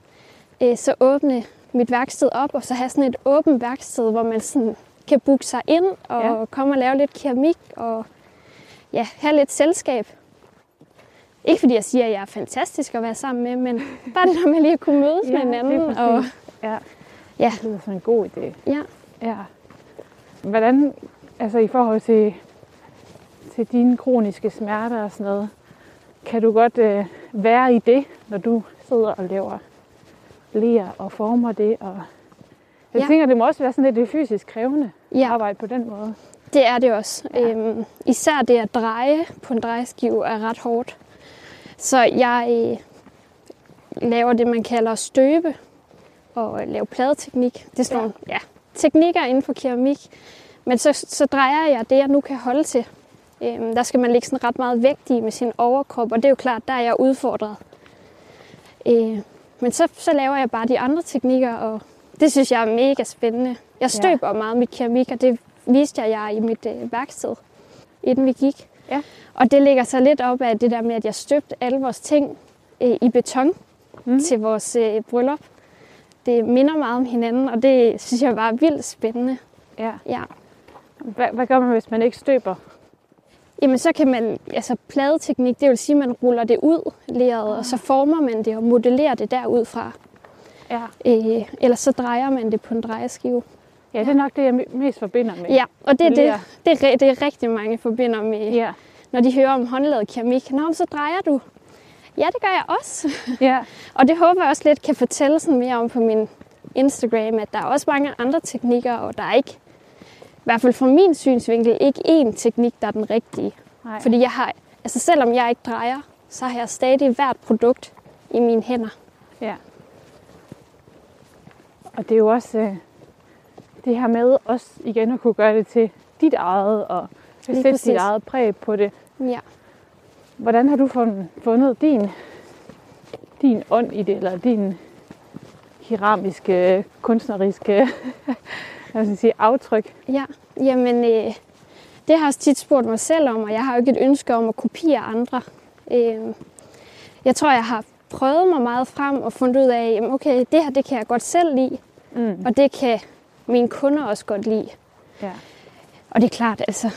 Øh, Så åbne mit værksted op, og så have sådan et åbent værksted, hvor man sådan kan booke sig ind og Ja. ja. komme og lave lidt keramik og ja, have lidt selskab. Ikke fordi jeg siger, at jeg er fantastisk at være sammen med, men bare det der med lige at kunne mødes med hinanden. det er Og. Ja, ja, det lyder som en god idé. ja. Ja. Hvordan, altså i forhold til, til dine kroniske smerter og sådan noget, kan du godt øh, være i det, når du sidder og laver ler og former det? Og jeg Ja. tænker, det må også være sådan lidt fysisk krævende ja. arbejde på den måde. Det er det også. Ja. Øhm, især det at dreje på en drejeskive er ret hårdt. Så jeg øh, laver det, man kalder støbe og øh, pladeteknik. Det er sådan Ja. nogle ja, teknikker inden for keramik. Men så, så drejer jeg det, jeg nu kan holde til. Øhm, der skal man lægge sådan ret meget vægt i med sin overkrop, og det er jo klart, der er jeg udfordret. Øh, men så, så laver jeg bare de andre teknikker, og det synes jeg er mega spændende. Jeg støber ja. meget mit keramik, og det viste jeg jer i mit øh, værksted, inden vi gik. Ja. Og det ligger så lidt op af det der med, at jeg støbte alle vores ting øh, i beton Mm. til vores øh, bryllup. Det minder meget om hinanden, og det synes jeg var vildt spændende. Ja. Ja. Hvad, hvad gør man, hvis man ikke støber? Jamen så kan man, altså pladeteknik, det vil sige, at man ruller det ud, leret, og så former man det og modellerer det derudfra. Ja. Øh, eller så drejer man det på en drejeskive. Ja, det er nok det, jeg me- mest forbinder med. Ja, og det er det, det, er, re- det er rigtig mange forbinder med, Ja. når de hører om håndlavet keramik. Nå, så drejer du. Ja, det gør jeg også. ja. Og det håber jeg også lidt kan fortælle sådan mere om på min Instagram, at der er også mange andre teknikker, og der er ikke, i hvert fald fra min synsvinkel, ikke én teknik, der er den rigtige. Nej. Fordi jeg har, altså selvom jeg ikke drejer, så har jeg stadig hvert produkt i mine hænder. Ja. Og det er jo også øh, det her med også igen at kunne gøre det til dit eget og sætte dit eget præg på det. Ja. Hvordan har du fundet, fundet din, din ånd i det, eller din keramiske, kunstneriske hvad skal jeg sige, aftryk? Ja, jamen øh, det har jeg også tit spurgt mig selv om, og jeg har jo ikke et ønske om at kopiere andre. Øh, jeg tror, jeg har prøvet mig meget frem og fundet ud af, jamen okay, det her det kan jeg godt selv lide, Mm. og det kan mine kunder også godt lide. Ja. Og det er klart, altså,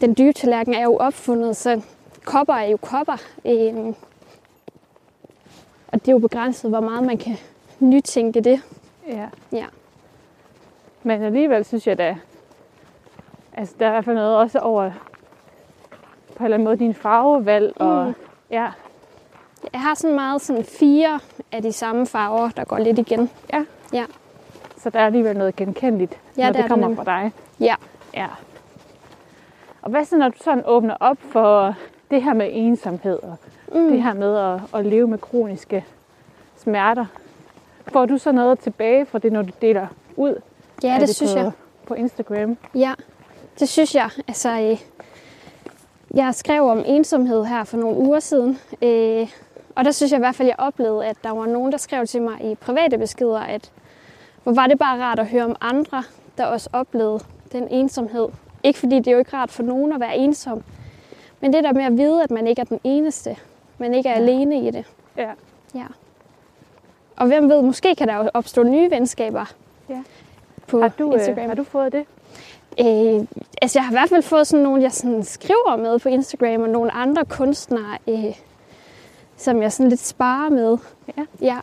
den dybe tallerken er jo opfundet, så kopper er jo kopper. Øhm, og det er jo begrænset, hvor meget man kan nytænke det. ja. Ja. Men alligevel synes jeg da, altså der er i hvert fald noget også over på en eller anden måde din farvevalg. Og, Mm. ja, Jeg har sådan meget sådan fire af de samme farver, der går lidt igen. så der er alligevel noget genkendeligt, Ja, når det det kommer nemlig. fra dig. Ja. Ja. Og hvad så, når du sådan åbner op for det her med ensomhed og Mm. det her med at, at leve med kroniske smerter? Får du så noget tilbage fra det, når du deler ud Ja, det, det synes på, jeg. på Instagram? Ja, det synes jeg. Altså, øh, jeg skrev om ensomhed her for nogle uger siden, øh, og der synes jeg i hvert fald, jeg oplevede, at der var nogen, der skrev til mig i private beskeder, at hvor var det bare rart at høre om andre, der også oplevede den ensomhed. Ikke fordi det er jo ikke rart for nogen at være ensom, men det der med at vide, at man ikke er den eneste, man ikke er ja. alene i det. Ja. Ja. Og hvem ved, måske kan der jo opstå nye venskaber Ja. På Har du, øh, Instagram. har du fået det? Øh, altså jeg har i hvert fald fået sådan nogle, jeg sådan skriver med på Instagram, og nogle andre kunstnere, øh, som jeg sådan lidt sparer med. Ja. Ja,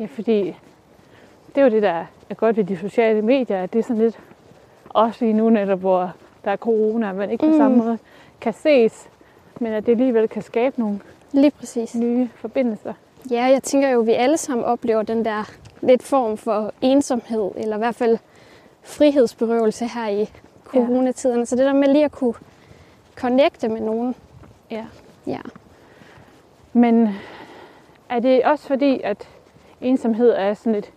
Ja, fordi det er jo det, der er godt ved de sociale medier, at det er sådan lidt, også lige nu netop, hvor der er corona, at man ikke på Mm. samme måde kan ses, men at det alligevel kan skabe nogle lige præcis. nye forbindelser. Ja, jeg tænker jo, at vi alle sammen oplever den der lidt form for ensomhed, eller i hvert fald frihedsberøvelse her i coronatiden. Ja. Så det der med lige at kunne connecte med nogen. Ja. Ja. Men er det også fordi, at ensomhed er sådan et,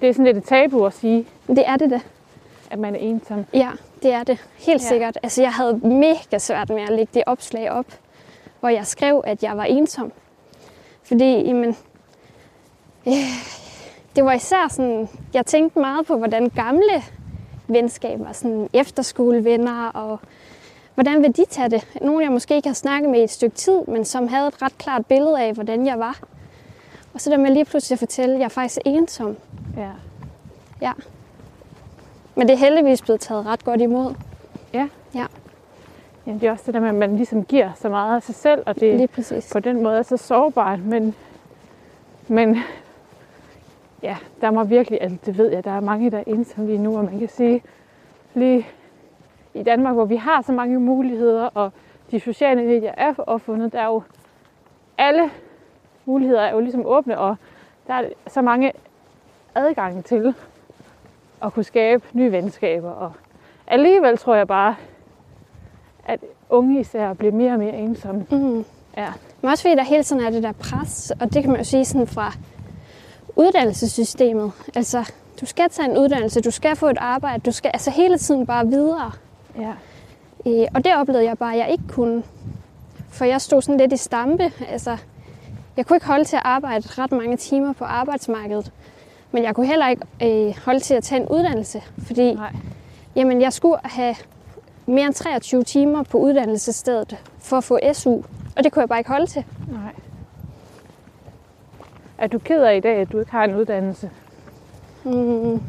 det er sådan lidt et tabu at sige, Det er det da. at man er ensom? Ja, det er det. Helt ja. sikkert. Altså, jeg havde mega svært med at lægge det opslag op, hvor jeg skrev, at jeg var ensom. Fordi, jamen, øh, det var især sådan, jeg tænkte meget på, hvordan gamle venskaber, sådan efterskolevenner, og hvordan vil de tage det? Nogle, jeg måske ikke har snakket med i et stykke tid, men som havde et ret klart billede af, hvordan jeg var. Og så der med lige pludselig at fortælle, at jeg er faktisk ensom. Ja. Ja. Men det er heldigvis blevet taget ret godt imod. Jamen, det er også det der med, at man ligesom giver så meget af sig selv, og det præcis. på den måde er så sårbart, men, men ja, der må virkelig, altså det ved jeg, der er mange, der er ensomme lige nu, og man kan sige, lige i Danmark, hvor vi har så mange muligheder, og de sociale medier er opfundet, der er jo alle muligheder er jo ligesom åbne, og der er så mange adgange til at kunne skabe nye venskaber, og alligevel tror jeg bare, at unge især bliver mere og mere ensomme. Mm. Ja. Men også fordi der hele tiden er det der pres, og det kan man jo sige sådan fra uddannelsessystemet. Altså, du skal tage en uddannelse, du skal få et arbejde, du skal altså hele tiden bare videre. Ja. Øh, og det oplevede jeg bare, at jeg ikke kunne. For jeg stod sådan lidt i stampe. Altså, jeg kunne ikke holde til at arbejde ret mange timer på arbejdsmarkedet. Men jeg kunne heller ikke øh, holde til at tage en uddannelse, fordi Nej. Jamen, jeg skulle have mere end 23 timer på uddannelsesstedet for at få SU, og det kunne jeg bare ikke holde til. Nej. Er du ked af i dag, at du ikke har en uddannelse? Mm.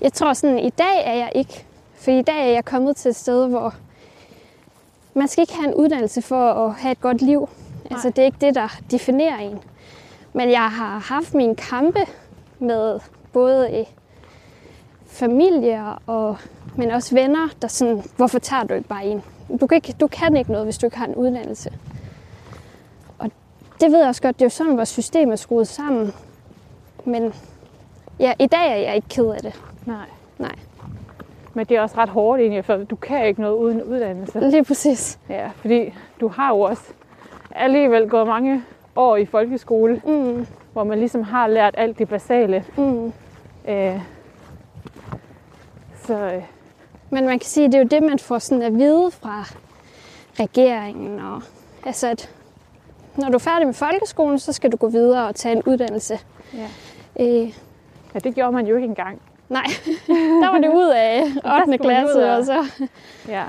Jeg tror sådan, i dag er jeg ikke. For i dag er jeg kommet til et sted, hvor man skal ikke have en uddannelse for at have et godt liv. Nej. Altså, det er ikke det, der definerer en. Men jeg har haft mine kampe med både familie og men også venner, der sådan, hvorfor tager du ikke bare en? Du kan, ikke, du kan ikke noget, hvis du ikke har en uddannelse. Det ved jeg også godt, det er jo sådan, vores system er skruet sammen. Men ja, i dag er jeg ikke ked af det. Nej. Nej. Men det er også ret hårdt egentlig, for du kan ikke noget uden uddannelse. Lige præcis. Ja, fordi du har jo også alligevel gået mange år i folkeskole, Mm, hvor man ligesom har lært alt det basale. mm. Øh, så øh, Men man kan sige, at det er jo det, man får sådan at vide fra regeringen. Og, altså, at når du er færdig med folkeskolen, så skal du gå videre og tage en uddannelse. ja. Øh, ja, det gjorde man jo ikke engang. nej, der var det ud af 8. skulle man ud klasse. af- Og så. Ja.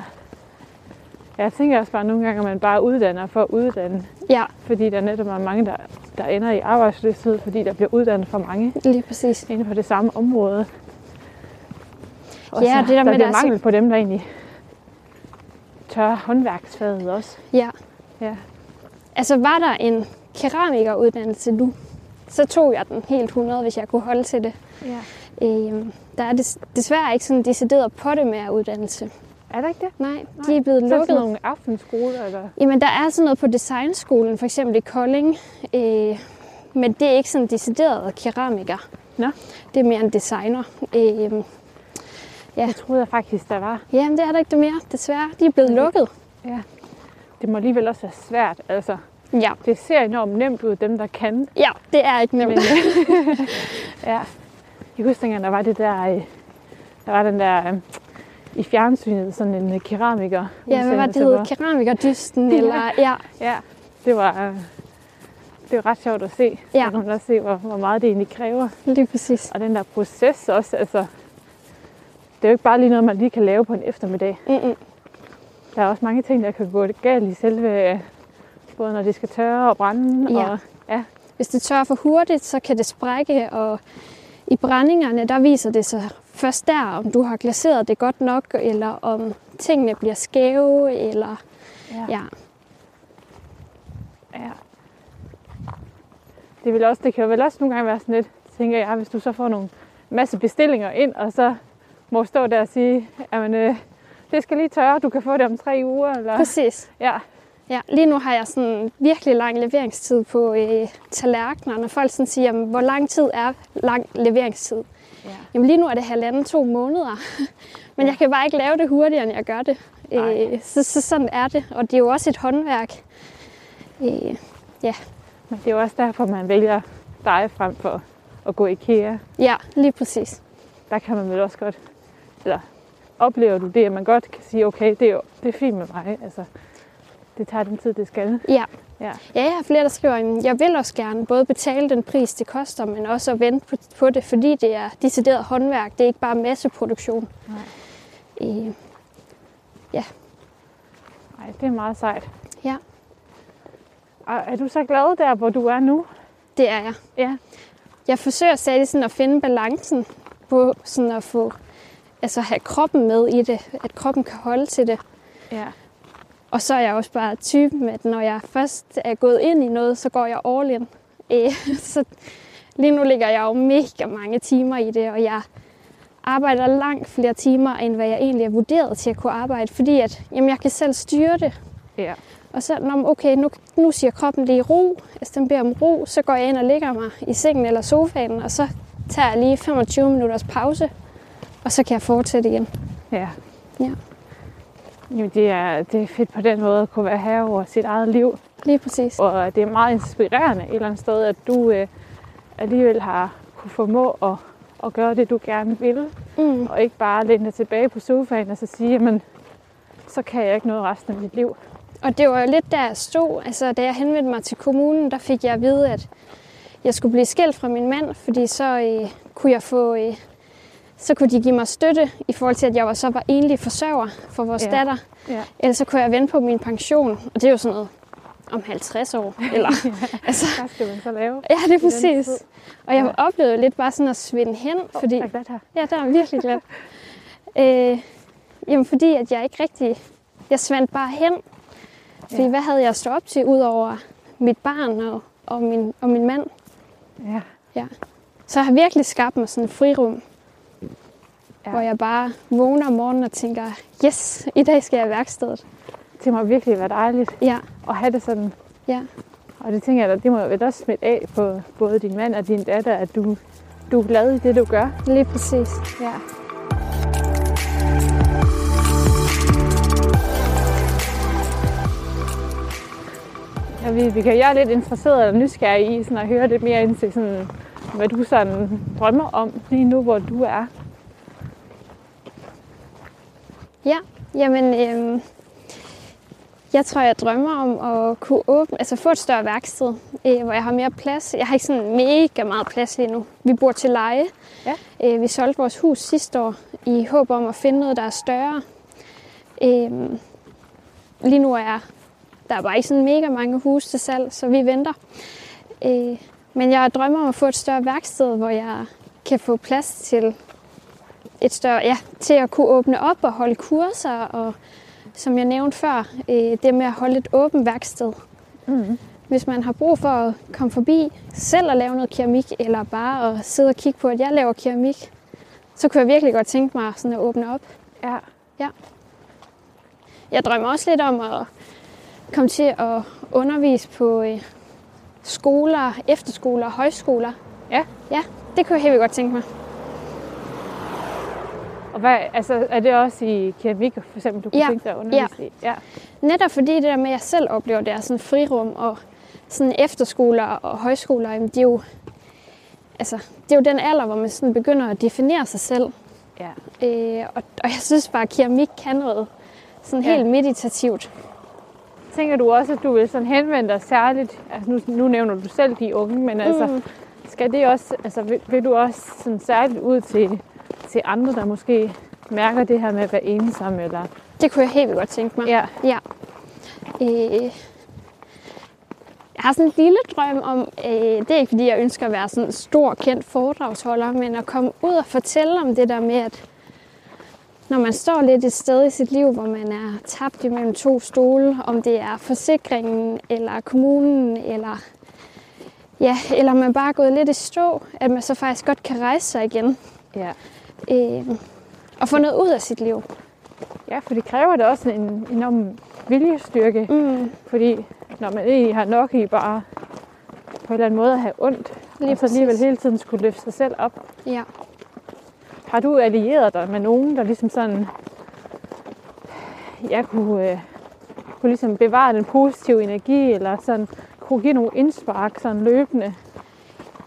Jeg tænker også bare nogle gange, at man bare uddanner for at uddanne. Ja, Fordi der netop er mange, der, der ender i arbejdsløshed, fordi der bliver uddannet for mange lige præcis. inden for det samme område. Og Ja, så, det der der med, bliver er så- mangel på dem, der egentlig tør håndværksfaget også. Ja. Ja. Altså, var der en keramikeruddannelse nu, så tog jeg den helt 100, hvis jeg kunne holde til det. ja. Øh, der er des, desværre ikke sådan decideret på det med uddannelse. Er der ikke det? Nej, de er blevet Så er lukket. sådan nogle aftenskoler, eller? Jamen, der er sådan noget på designskolen, for eksempel i Kolding. Øh, men det er ikke sådan decideret keramiker. Nå. Det er mere en designer. Øh, Det troede jeg faktisk, der var. jamen, det er der ikke det mere, desværre. De er blevet Okay. lukket. Det må alligevel også være svært. Altså, Ja. det ser enormt nemt ud, dem der kan. ja, det er ikke nemt. Men, ja. Jeg kan huske, dengang der var det der, øh, der var den der øh, i fjernsynet, sådan en øh, keramiker. Ja, hvad var det, hed? Keramikerddysten? Ja. Eller, ja, Ja, det var, øh, det var ret sjovt at se. Ja. Så kan man også se, hvor, hvor meget det egentlig kræver. lige præcis. Og den der proces også, altså, det er jo ikke bare lige noget, man lige kan lave på en eftermiddag. Mm-mm. Der er også mange ting, der kan gå galt i selve, både når det skal tørre og brænde. Ja. Og, ja, Hvis det tørrer for hurtigt, så kan det sprække, og i brændingerne, der viser det sig først der, om du har glaseret det godt nok, eller om tingene bliver skæve, eller ja, ja. ja. Det, vil også, det kan jo vel også nogle gange være sådan lidt, tænker jeg, hvis du så får nogle masse bestillinger ind, og så må stå der og sige, at øh, det skal lige tørre, du kan få det om tre uger. Eller, Præcis. ja, Ja, lige nu har jeg sådan virkelig lang leveringstid på øh, tallerkener. Når folk sådan siger, jamen, hvor lang tid er lang leveringstid? ja. Jamen lige nu er det halvanden, to måneder. Men jeg kan bare ikke lave det hurtigere, end jeg gør det. Nej. Øh, så, så sådan er det. Og det er jo også et håndværk. Øh, Men det er jo også derfor, man vælger dig frem for at gå i IKEA. ja, lige præcis. Der kan man vel også godt, eller oplever du det, at man godt kan sige, okay, det er, jo, det er fint med mig. Altså, det tager den tid, det skal. Ja. Ja. Ja, jeg har flere, der skriver, at jeg vil også gerne både betale den pris, det koster, men også at vente på, på det, fordi det er decideret håndværk. Det er ikke bare masseproduktion. Nej. Øh, Nej, det er meget sejt. Ja. Og er du så glad der, hvor du er nu? det er jeg. Ja. Jeg forsøger stadig sådan at finde balancen på sådan at få, altså have kroppen med i det, at kroppen kan holde til det. Ja. Og så er jeg også bare typen, at når jeg først er gået ind i noget, så går jeg all in. Øh, så lige nu ligger jeg jo mega mange timer i det, og jeg arbejder langt flere timer, end hvad jeg egentlig er vurderet til at kunne arbejde, fordi at, jamen, jeg kan selv styre det. Ja. Og så, når okay, nu, nu siger kroppen lige ro, altså den beder om ro, så går jeg ind og lægger mig i sengen eller sofaen, og så tager jeg lige 25 minutters pause, og så kan jeg fortsætte igen. Ja. Ja. Jamen, det er, det er fedt på den måde at kunne være herre over sit eget liv. Lige præcis. Og det er meget inspirerende et eller andet sted, at du øh, alligevel har kunne formå at, at gøre det, du gerne vil. Mm. Og ikke bare læne dig tilbage på sofaen og så sige, jamen, så kan jeg ikke noget resten af mit liv. Og det var jo lidt der jeg stod. Altså, da jeg henvendte mig til kommunen, der fik jeg at vide, at jeg skulle blive skilt fra min mand, fordi så øh, kunne jeg få... Øh, så kunne de give mig støtte i forhold til, at jeg var så var enlig forsørger for vores Ja. datter. Ja. Ellers så kunne jeg vente på min pension. Og det er jo sådan noget om 50 år. Eller, altså, Hvad skal man så lave? Ja, det er præcis. Og jeg ja. oplevede lidt bare sådan at svinde hen, oh, fordi... Jeg er glad her. Ja, der er virkelig glad. øh, jamen, fordi at jeg ikke rigtig... Jeg svandt bare hen. Fordi ja. hvad havde jeg stået op til, ud over mit barn og, og, min, og min mand? Ja. ja. Så jeg har virkelig skabt mig sådan en frirum, ja. hvor jeg bare vågner om morgenen og tænker, yes, i dag skal jeg i værkstedet. Det må virkelig være dejligt ja. at have det sådan. Ja. Og det tænker jeg, det må vel også smitte af på både din mand og din datter, at du, du er glad i det, du gør. Lige præcis. Ja. Ja, vi, vi kan, jeg er lidt interesseret eller nysgerrig i sådan at høre lidt mere ind til, sådan, hvad du sådan drømmer om lige nu, hvor du er. Ja, jamen, øh, jeg tror, jeg drømmer om at kunne åbne, altså få et større værksted, øh, hvor jeg har mere plads. Jeg har ikke sådan mega meget plads lige nu. Vi bor til leje. Ja. Øh, vi solgte vores hus sidste år i håb om at finde noget, der er større. Øh, lige nu er der er bare ikke sådan mega mange huse til salg, så vi venter. Øh, men jeg drømmer om at få et større værksted, hvor jeg kan få plads til et større, ja, til at kunne åbne op og holde kurser, og som jeg nævnte før, øh, det med at holde et åbent værksted. Mm. Hvis man har brug for at komme forbi selv og lave noget keramik, eller bare at sidde og kigge på, at jeg laver keramik, så kunne jeg virkelig godt tænke mig sådan at åbne op. Ja. ja. Jeg drømmer også lidt om at komme til at undervise på øh, skoler, efterskoler og højskoler. Ja. Ja, det kunne jeg helt godt tænke mig. Og hvad, altså, er det også i keramik, for eksempel, du kunne ja. tænke dig at undervise ja. i? Ja. Netop fordi det der med, at jeg selv oplever, det er sådan frirum og sådan efterskoler og højskoler, jamen, det er jo altså, det er jo den alder, hvor man sådan begynder at definere sig selv. Ja. Øh, og, og jeg synes bare, at keramik kan noget sådan helt ja. meditativt. Tænker du også, at du vil sådan henvende dig særligt, altså nu, nu nævner du selv de unge, men altså, mm. skal det også, altså vil, vil du også sådan særligt ud til, til andre, der måske mærker det her med at være ensom, eller? Det kunne jeg helt godt tænke mig. Ja. ja. Øh, jeg har sådan en lille drøm om, øh, det er ikke fordi jeg ønsker at være sådan en stor, kendt foredragsholder, men at komme ud og fortælle om det der med, at når man står lidt et sted i sit liv, hvor man er tabt imellem to stole, om det er forsikringen, eller kommunen, eller, ja, eller man bare er gået lidt i stå, at man så faktisk godt kan rejse sig igen. Ja. Øh, og få noget ud af sit liv. Ja, for det kræver da også en enorm viljestyrke. Mm. Fordi når man egentlig har nok i bare på en eller anden måde at have ondt, Lige og så alligevel hele tiden skulle løfte sig selv op. Ja. Har du allieret dig med nogen, der ligesom sådan, jeg kunne, øh, kunne ligesom bevare den positive energi, eller sådan kunne give nogle indspark sådan løbende?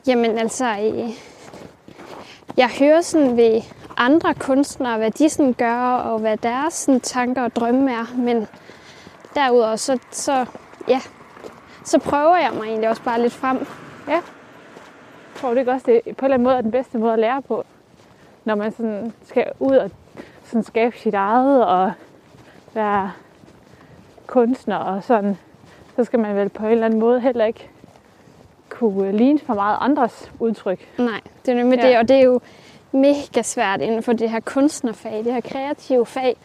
Jamen altså, øh, jeg hører sådan ved andre kunstnere, hvad de sådan gør, og hvad deres sådan, tanker og drømme er, men derudover så, så, ja, så prøver jeg mig egentlig også bare lidt frem. Ja. Jeg tror du ikke også, det på en eller anden måde er den bedste måde at lære på? når man sådan skal ud og sådan skabe sit eget og være kunstner og sådan, så skal man vel på en eller anden måde heller ikke kunne ligne for meget andres udtryk. Nej, det er nemlig ja. det, og det er jo mega svært inden for det her kunstnerfag, det her kreative fag,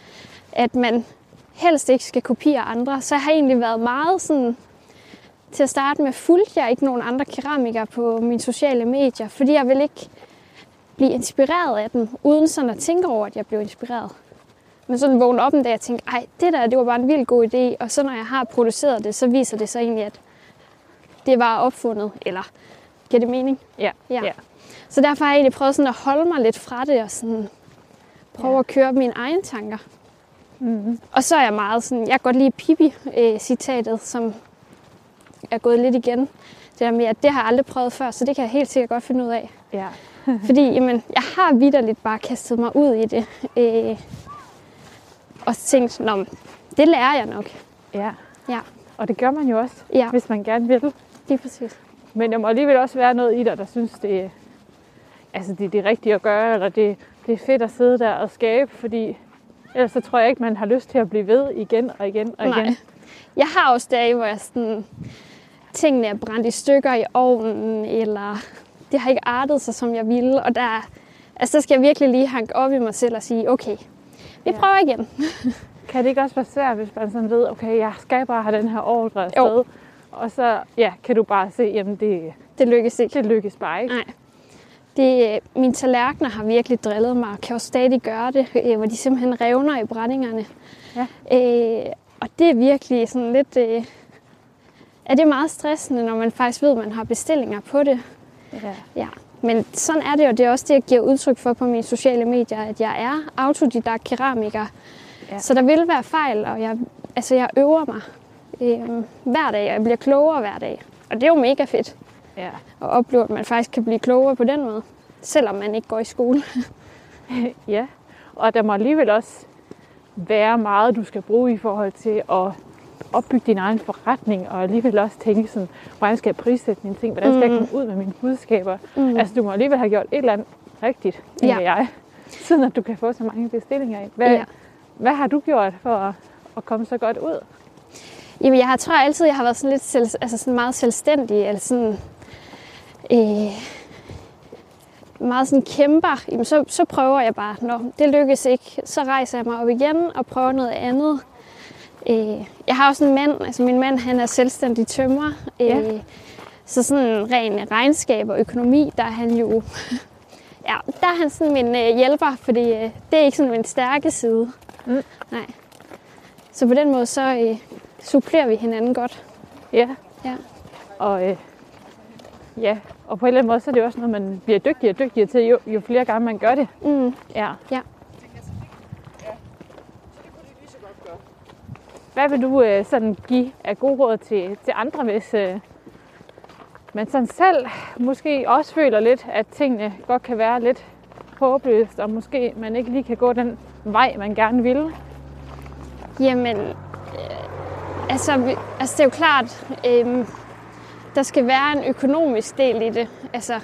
at man helst ikke skal kopiere andre. Så jeg har egentlig været meget sådan, til at starte med fulgte jeg ikke nogen andre keramikere på mine sociale medier, fordi jeg vil ikke blive inspireret af dem, uden sådan at tænke over, at jeg blev inspireret. Men sådan vågne op en dag og tænke, ej, det der, det var bare en vild god idé. Og så når jeg har produceret det, så viser det sig egentlig, at det var opfundet. Eller giver det mening? Ja. ja. ja. Så derfor har jeg egentlig prøvet sådan at holde mig lidt fra det og sådan prøve ja. at køre mine egne tanker. Mm-hmm. Og så er jeg meget sådan, jeg kan godt lide Pippi-citatet, som er gået lidt igen. Det der med, at det har jeg aldrig prøvet før, så det kan jeg helt sikkert godt finde ud af. Ja. Fordi jamen, jeg har vidderligt bare kastet mig ud i det. Øh, og tænkt, Nå, det lærer jeg nok. Ja. ja. Og det gør man jo også, ja. hvis man gerne vil. Lige præcis. Men der må alligevel også være noget i dig, der synes, det, altså det er det rigtige at gøre, eller det, det er fedt at sidde der og skabe, fordi ellers så tror jeg ikke, man har lyst til at blive ved igen og igen og Nej, igen. Jeg har også dage, hvor jeg sådan, tingene er brændt i stykker i ovnen, eller det har ikke artet sig, som jeg ville. Og der, altså, der skal jeg virkelig lige hanke op i mig selv og sige, okay, vi Ja. prøver igen. Kan det ikke også være svært, hvis man sådan ved, okay, jeg skal bare have den her ordre afsted, og så ja, kan du bare se, jamen det, Det lykkes ikke. det lykkes bare ikke. Nej. Det, mine tallerkener har virkelig drillet mig, og kan jo stadig gøre det, øh, hvor de simpelthen revner i brændingerne. Ja. Øh, og det er virkelig sådan lidt... Øh, er det meget stressende, når man faktisk ved, at man har bestillinger på det. Ja. Ja. Men sådan er det, og det er også det, jeg giver udtryk for på mine sociale medier, at jeg er autodidakt keramiker. Ja. Så der vil være fejl, og jeg, altså jeg øver mig øh, hver dag, og jeg bliver klogere hver dag. Og det er jo mega fedt ja. at opleve, at man faktisk kan blive klogere på den måde, selvom man ikke går i skole. Ja, og der må alligevel også være meget, du skal bruge i forhold til at opbygge din egen forretning, og alligevel også tænke sådan, hvordan skal jeg prissætte mine ting, hvordan skal jeg Mm. komme ud med mine budskaber. Mm. Altså, du må alligevel have gjort et eller andet rigtigt, tænker Ja. jeg, siden at du kan få så mange bestillinger ind. Hvad, Ja. hvad har du gjort for at, at komme så godt ud? Jamen, jeg har, tror altid, jeg har været sådan lidt selv, altså sådan meget selvstændig, eller sådan, øh, meget sådan kæmper. Jamen, så, så prøver jeg bare, når det lykkes ikke, så rejser jeg mig op igen og prøver noget andet. Øh, jeg har også en mand, altså min mand, han er selvstændig tømrer. Øh, Ja. Så sådan ren regnskab og økonomi, der er han jo, ja, der er han sådan min øh, hjælper, fordi øh, det er ikke sådan min stærke side. Mm. Nej. Så på den måde, så øh, supplerer vi hinanden godt. Ja. Ja. Og, øh, ja. og på en eller anden måde, så er det også noget, man bliver dygtigere og dygtigere til, jo, jo flere gange man gør det. Mm. Ja. Ja. Hvad vil du øh, sådan give af gode råd til, til andre, hvis øh, man sådan selv måske også føler lidt, at tingene godt kan være lidt håbløst, og måske man ikke lige kan gå den vej, man gerne vil? Jamen, altså, altså det er jo klart, øh, der skal være en økonomisk del i det. Altså,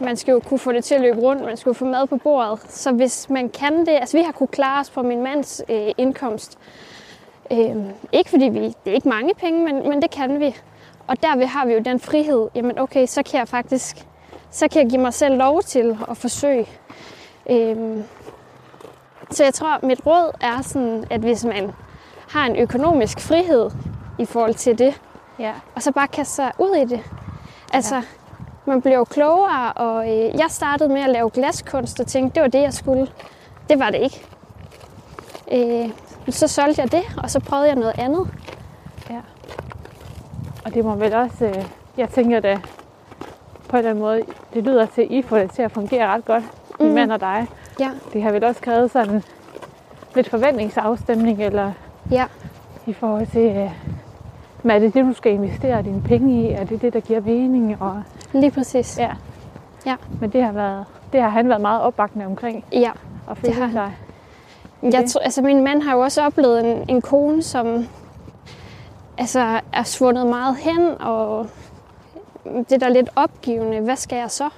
man skal jo kunne få det til at løbe rundt, man skal jo få mad på bordet. Så hvis man kan det, altså vi har kunne klare os på min mands øh, indkomst. Øh, ikke fordi vi, det er ikke mange penge, men, men det kan vi. Og derved har vi jo den frihed, jamen okay, så kan jeg faktisk, så kan jeg give mig selv lov til at forsøge. Øh, så jeg tror, mit råd er sådan, at hvis man har en økonomisk frihed i forhold til det, Ja. og så bare kaste sig ud i det. Altså, ja. man bliver jo klogere, og øh, jeg startede med at lave glaskunst og tænkte, det var det, jeg skulle. Det var det ikke. Øh, så solgte jeg det, og så prøvede jeg noget andet. Og det må vel også, øh, jeg tænker da på en eller anden måde, det lyder til, at I får det til at fungere ret godt, din Mhm. mand og dig. Ja, Det har vel også krævet sådan lidt forventningsafstemning, eller ja, i forhold til, øh, hvad er det det, du skal investere dine penge i? Er det det, der giver mening? Og, lige præcis. ja. Ja. Men det har, været, det har han været meget opbakkende omkring ja. at følge har han. Jeg det. tror, altså min mand har jo også oplevet en, en kone, som altså, er svundet meget hen, og det der er lidt opgivende, hvad skal jeg så?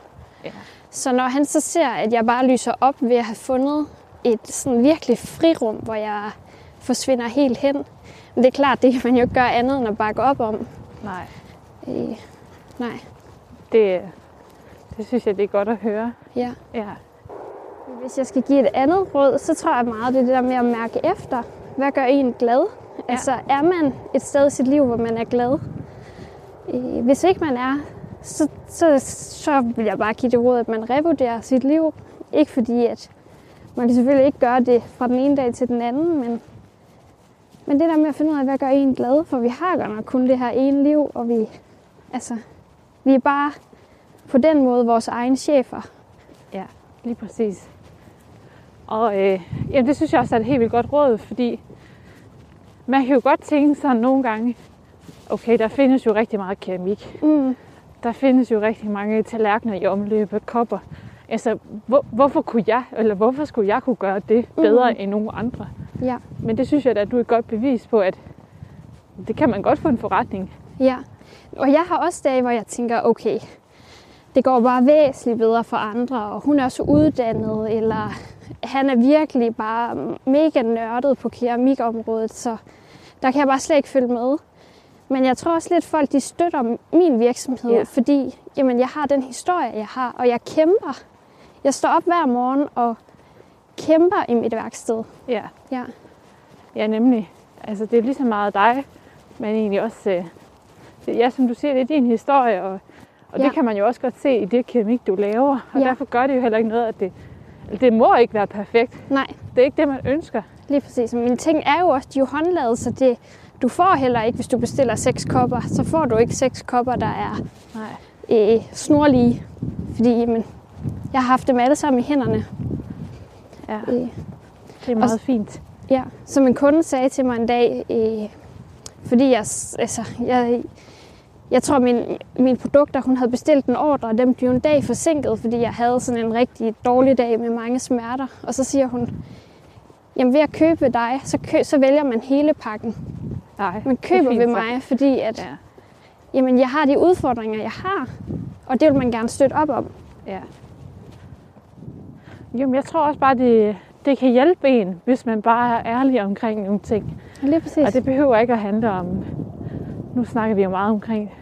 Ja. Så når han så ser, at jeg bare lyser op ved at have fundet et sådan virkelig frirum, hvor jeg forsvinder helt hen, men det er klart, det kan man jo ikke gøre andet end at bakke op om. Nej, Øh, nej, det, det synes jeg, det er godt at høre. ja. Ja. Hvis jeg skal give et andet råd, så tror jeg meget, det er det der med at mærke efter. Hvad gør en glad? Ja. Altså, er man et sted i sit liv, hvor man er glad? Øh, Hvis ikke man er, så, så, så vil jeg bare give det råd, at man revurderer sit liv. Ikke fordi, at man kan selvfølgelig ikke gøre det fra den ene dag til den anden, men, men det der med at finde ud af, hvad gør en glad? For vi har godt nok kun det her ene liv, og vi, altså, vi er bare på den måde vores egen chefer. Ja, lige præcis. Og øh, jamen, det synes jeg også er et helt vildt godt råd, fordi man kan jo godt tænke sådan nogle gange, okay, der findes jo rigtig meget keramik. Mm. Der findes jo rigtig mange tallerkener i omløb, kopper. Altså, hvor, hvorfor kunne jeg, eller hvorfor skulle jeg kunne gøre det bedre Mhm. end nogen andre? Ja. Men det synes jeg da, at du er et godt bevis på, at det kan man godt få en forretning. Ja, og jeg har også dage, hvor jeg tænker, okay, det går bare væsentligt bedre for andre, og hun er så uddannet, eller han er virkelig bare mega nørdet på keramikområdet, så der kan jeg bare slet ikke følge med. Men jeg tror også lidt, at folk de støtter min virksomhed, ja. fordi jamen, jeg har den historie, jeg har, og jeg kæmper. Jeg står op hver morgen og kæmper i mit værksted. Ja. Ja, Ja, nemlig. Altså, det er lige så meget dig, men egentlig også... Øh, ja, som du siger, det er din historie, og, og ja. Det kan man jo også godt se i det keramik, du laver. Og Ja. derfor gør det jo heller ikke noget, at det... Det må ikke være perfekt. nej, Det er ikke det, man ønsker. lige præcis. Men ting er jo også, de er jo håndlavet, så det, du får heller ikke, hvis du bestiller seks kopper, så får du ikke seks kopper, der er Nej. øh, snorlige. Fordi jamen, jeg har haft dem alle sammen i hænderne. Ja, Øh, det er meget fint. Ja, som en kunde sagde til mig en dag, øh, fordi jeg, altså, jeg, jeg tror, min, mine produkter, hun havde bestilt en ordre, og dem blev en dag forsinket, fordi jeg havde sådan en rigtig dårlig dag med mange smerter. Og så siger hun, jamen ved at købe dig, så, kø, så vælger man hele pakken. Nej, Man er køber fint ved mig, fordi at, Ja. jamen, jeg har de udfordringer, jeg har, og det vil man gerne støtte op om. Ja. Jamen, jeg tror også bare, det, det kan hjælpe en, hvis man bare er ærlig omkring nogle ting. Lige præcis. Og det behøver ikke at handle om... Nu snakker vi jo meget omkring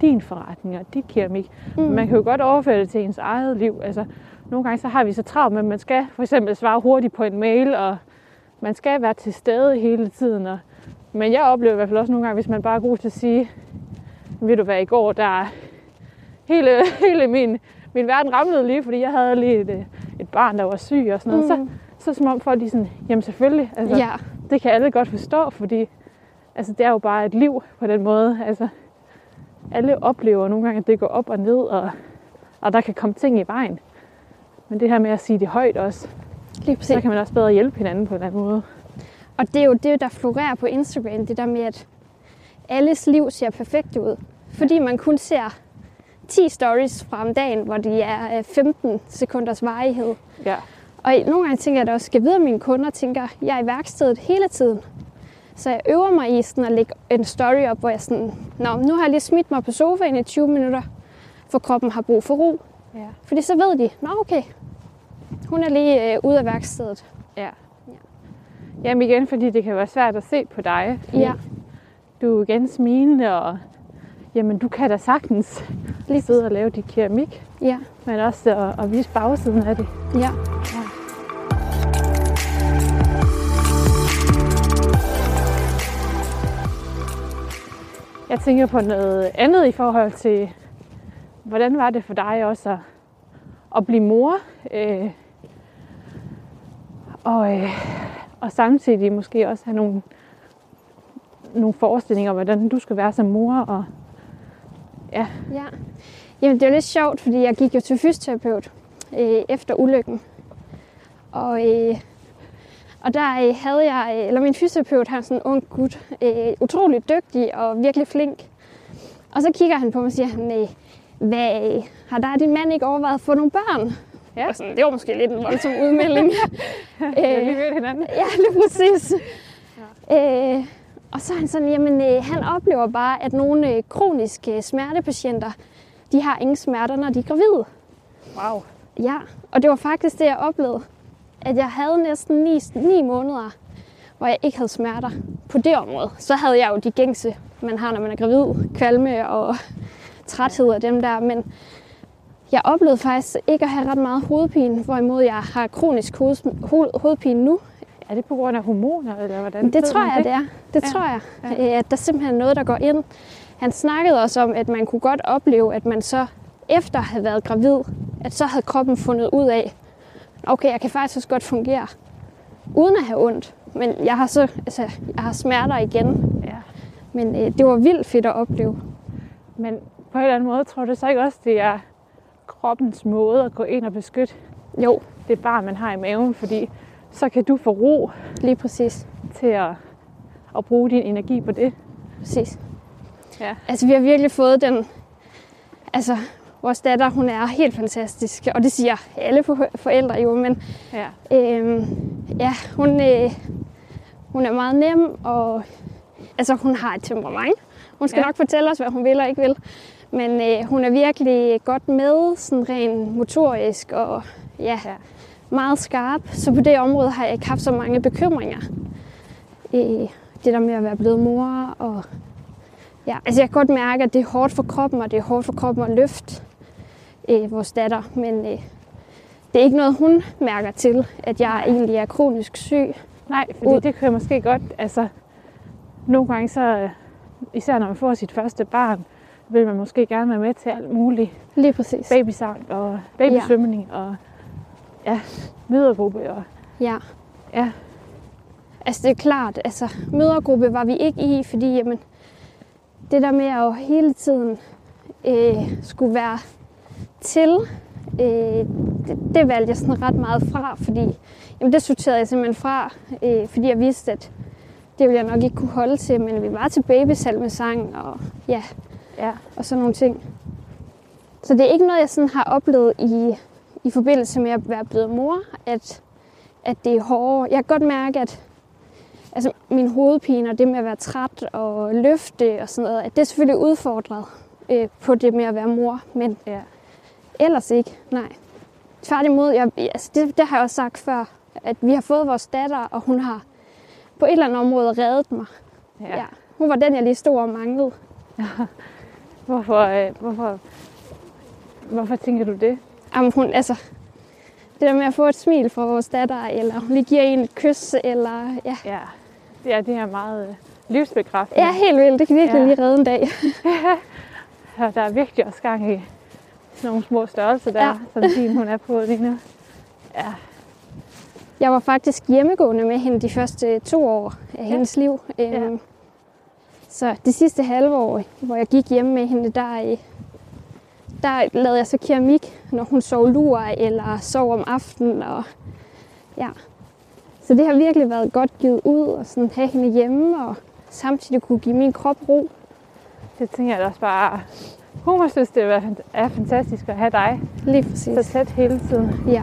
din forretning og dit keramik. Mm. Men man kan jo godt overføre det til ens eget liv. Altså, nogle gange så har vi så travlt med, at man skal for eksempel svare hurtigt på en mail, og man skal være til stede hele tiden. Og, men jeg oplever i hvert fald også nogle gange, hvis man bare er god til at sige, ved du hvad, i går, der hele, hele min, min verden ramlede lige, fordi jeg havde lige et, øh, et barn, der var syg og sådan noget. Mm. Så, så som om folk de sådan, jamen selvfølgelig, altså, ja, det kan alle godt forstå, fordi altså, det er jo bare et liv på den måde. Altså, alle oplever nogle gange, at det går op og ned, og, og der kan komme ting i vejen. Men det her med at sige det højt også, lige præcis. så kan man også bedre hjælpe hinanden på en anden måde. Og det er jo det, der florerer på Instagram, det der med, at alles liv ser perfekt ud. Fordi man kun ser 10 stories fra om dagen, hvor de er øh, 15 sekunders varighed. Ja, Og nogle gange tænker jeg da også, skal jeg vide, at mine kunder tænker, jeg er i værkstedet hele tiden. Så jeg øver mig i sådan at lægge en story op, hvor jeg sådan, Nå, nu har jeg lige smidt mig på sofaen i 20 minutter, for kroppen har brug for ro. ja, Fordi så ved de, nå okay, hun er lige øh, ude af værkstedet. ja. Jamen igen, fordi det kan være svært at se på dig. Ja. Du er igen smilende, og jamen, du kan da sagtens lige sidde og lave dit keramik, Ja, men også at, at vise bagsiden af det. ja. Jeg tænker på noget andet i forhold til, hvordan var det for dig også at, at blive mor? Øh, og, øh, og samtidig måske også have nogle, nogle forestillinger om, hvordan du skal være som mor. Og, ja, Ja. Jamen, det er jo lidt sjovt, fordi jeg gik jo til fysioterapeut øh, efter ulykken. Og, øh, og der øh, havde jeg, øh, eller min fysioterapeut, han er sådan en ung gut, øh, utrolig dygtig og virkelig flink. Og så kigger han på mig og siger, han, øh, hvad, øh, har der din mand ikke overvejet at få nogle børn? Ja. Og sådan, det var måske lidt en voldsom udmelding. øh, vi ved hinanden. Ja, lige præcis. Ja. Øh, og så er han sådan, jamen øh, han oplever bare, at nogle øh, kroniske smertepatienter, de har ingen smerter, når de er gravide. Wow. Ja, og det var faktisk det, jeg oplevede. At jeg havde næsten ni, ni måneder, hvor jeg ikke havde smerter på det område. Så havde jeg jo de gængse, man har, når man er gravid. Kvalme og træthed af dem der. Men jeg oplevede faktisk ikke at have ret meget hovedpine, hvorimod jeg har kronisk hoved, hoved, hovedpine nu. Er det på grund af hormoner, eller hvordan? Det tror jeg, det er. Det Ja. tror jeg. Ja. At der simpelthen er noget, der går ind. Han snakkede også om, at man kunne godt opleve, at man så efter at have været gravid, at så havde kroppen fundet ud af, okay, jeg kan faktisk også godt fungere, uden at have ondt. Men jeg har så, altså, jeg har smerter igen. Ja. Men øh, det var vildt fedt at opleve. Men på en eller anden måde, tror du så ikke også, det er kroppens måde at gå ind og beskytte Jo, det barn, man har i maven? Fordi så kan du få ro lige præcis. til at, at bruge din energi på det. præcis. Ja. Altså, vi har virkelig fået den... Altså, vores datter, hun er helt fantastisk. Og det siger alle for- forældre jo, men Ja. Øhm, ja, hun, øh, hun er meget nem, og altså, hun har et temperament. Hun skal ja. nok fortælle os, hvad hun vil og ikke vil. Men øh, hun er virkelig godt med, sådan rent motorisk og ja, Ja. Ja. meget skarp. Så på det område har jeg ikke haft så mange bekymringer. Øh, det der med at være blevet mor. Og, ja, altså jeg kan godt mærke, at det er hårdt for kroppen, og det er hårdt for kroppen at løfte øh, vores datter. Men øh, det er ikke noget, hun mærker til, at jeg egentlig er kronisk syg. Nej, fordi Ud- det kan jeg måske godt, altså nogle gange så, især når man får sit første barn, vil man måske gerne være med til alt muligt. Lige præcis. Babysang og babysvømning og ja, mødergruppe og Ja. ja, Altså det er klart, altså mødergruppe var vi ikke i, fordi jamen, det der med at jo hele tiden øh, skulle være til, øh, det, det valgte jeg sådan ret meget fra, fordi jamen, det sorterede jeg simpelthen fra, øh, fordi jeg vidste, at det ville jeg nok ikke kunne holde til, men vi var til babysalmesang og ja, ja, og sådan nogle ting. Så det er ikke noget, jeg sådan har oplevet i, i forbindelse med at være blevet mor, at, at det er hårdere. Jeg kan godt mærke, at altså, min hovedpine og det med at være træt og løfte og sådan noget, at det er selvfølgelig udfordret øh, på det med at være mor, men ja. ellers ikke, nej. Tværtimod, jeg, altså det, det har jeg også sagt før, at vi har fået vores datter, og hun har på et eller andet område reddet mig. ja. Ja. Hun var den, jeg lige stod og manglede. Hvorfor, øh, hvorfor, hvorfor tænker du det? Jamen, hun, altså, det der med at få et smil fra vores datter, eller hun lige giver en et kys, eller ja. Ja, det er det her meget øh, livsbekræftende. Ja, helt vildt. Det kan virkelig Ja. lige redde en dag. Ja, der er virkelig også gang i nogle små størrelser der, Ja. ja. som din hun er på lige nu. Ja, Jeg var faktisk hjemmegående med hende de første to år af hendes liv. Øhm, Så det sidste halve år, hvor jeg gik hjemme med hende, der, øh, der lavede jeg så keramik, når hun sov lur eller sov om aftenen. Og, ja. Så det har virkelig været godt givet ud og sådan have hende hjemme og samtidig kunne give min krop ro. det tænker jeg da også bare. Hun må synes, det er fantastisk at have dig Lige så præcis. tæt hele tiden. Ja.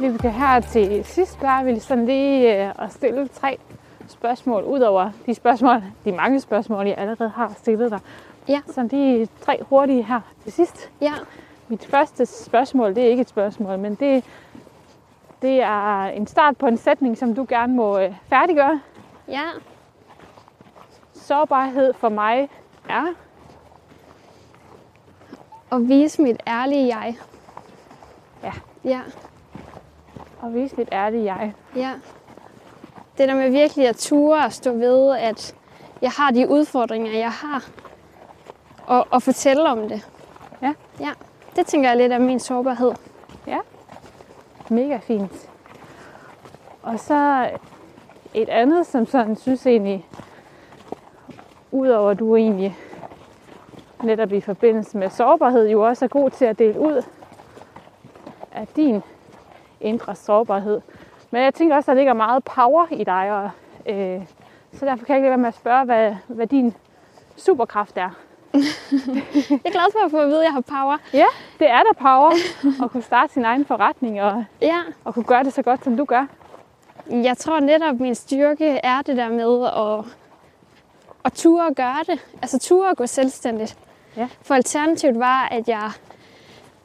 Vi kan her til sidst bare vil sådan lige øh, at stille tre spørgsmål, ud over de spørgsmål, de mange spørgsmål, jeg allerede har stillet dig. Ja. Så lige tre hurtige her til sidst. Ja. Mit første spørgsmål, det er ikke et spørgsmål, men det, det er en start på en sætning, som du gerne må øh, færdiggøre. Ja. Sårbarhed for mig er... Og vise mit ærlige jeg. Ja. Ja. Og vise lidt ærlig jeg. Ja. Det der med virkelig at ture og stå ved, at jeg har de udfordringer, jeg har. Og, og fortælle om det. Ja. Ja. Det tænker jeg lidt af min sårbarhed. Mega fint. Og så et andet, som sådan synes egentlig, udover at du egentlig netop i forbindelse med sårbarhed jo også er god til at dele ud af din indre sårbarhed. Men jeg tænker også, at der ligger meget power i dig, og, øh, så derfor kan jeg ikke lade være med at spørge, hvad, hvad din superkraft er. Jeg er glad for at få at vide, at jeg har power. Ja, det er der power at kunne starte sin egen forretning og, Ja. og kunne gøre det så godt, som du gør. Jeg tror netop, min styrke er det der med at, at ture og gøre det. Altså ture og gå selvstændigt. Ja. For alternativet var, at jeg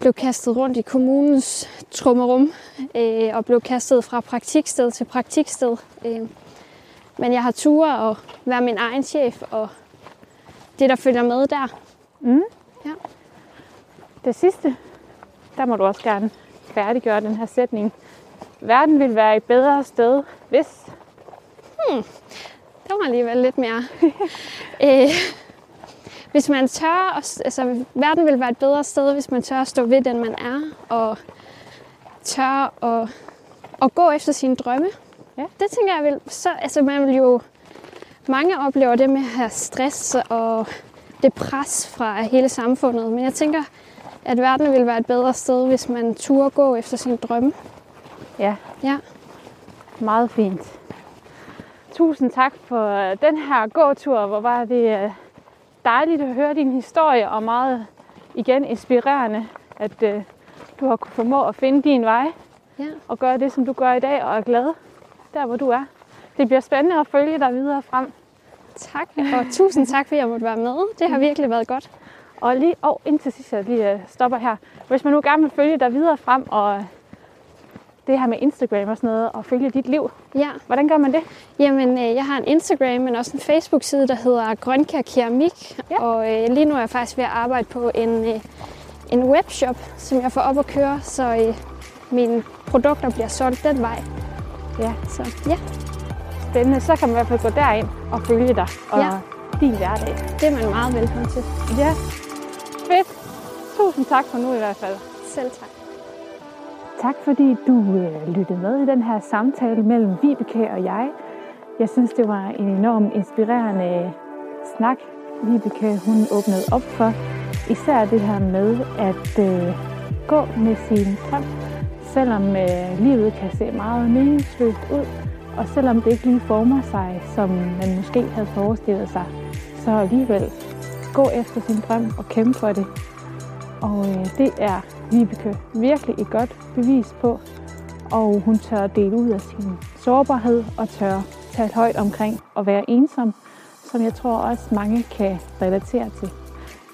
blev kastet rundt i kommunens trummerum øh, og blev kastet fra praktiksted til praktiksted. Øh. Men jeg har ture og være min egen chef og det, der følger med der. Det sidste, der må du også gerne færdiggøre den her sætning. Verden vil være et bedre sted, hvis... Der var alligevel lidt mere. øh, hvis man tør, at- altså verden vil være et bedre sted, hvis man tør at stå ved den, man er, og tør at, at gå efter sine drømme. Ja. Det tænker jeg vil, så, altså man vil jo, mange oplever det med at have stress og det pres fra hele samfundet, men jeg tænker, at verden vil være et bedre sted, hvis man turde gå efter sine drømme. Ja, Ja. meget fint. Tusind tak for den her gåtur, hvor var det øh, dejligt at høre din historie, og meget igen inspirerende, at øh, du har kunne formå at finde din vej Ja. og gøre det, som du gør i dag, og er glad der, hvor du er. Det bliver spændende at følge dig videre frem. Tak, og tusind tak, fordi jeg måtte være med. Det har virkelig været godt. Og lige og indtil sidst, jeg lige øh, stopper her. Hvis man nu gerne vil følge dig videre frem, og det her med Instagram og sådan noget, og følge dit liv, Ja, hvordan gør man det? jamen øh, jeg har en Instagram, men også en Facebook-side, der hedder Grønkær Keramik. Ja. Og øh, lige nu er jeg faktisk ved at arbejde på en, øh, en webshop, som jeg får op at køre, så øh, mine produkter bliver solgt den vej. Ja, Så ja, spændende. Så kan man i hvert fald gå derind og følge dig og Ja. din hverdag. det er man meget velkommen til. Ja, fedt. Tusind tak for nu i hvert fald. Selv tak. Tak fordi du øh, lyttede med i den her samtale mellem Vibeke og jeg. Jeg synes, det var en enormt inspirerende øh, snak, Vibeke hun åbnede op for. Især det her med at øh, gå med sin drøm, selvom øh, livet kan se meget meningsløst ud, og selvom det ikke lige former sig, som man måske havde forestillet sig, så alligevel gå efter sin drøm og kæmpe for det. Og øh, det er Vibeke virkelig et godt bevis på. Og hun tør dele ud af sin sårbarhed og tør tale højt omkring at være ensom, som jeg tror også mange kan relatere til.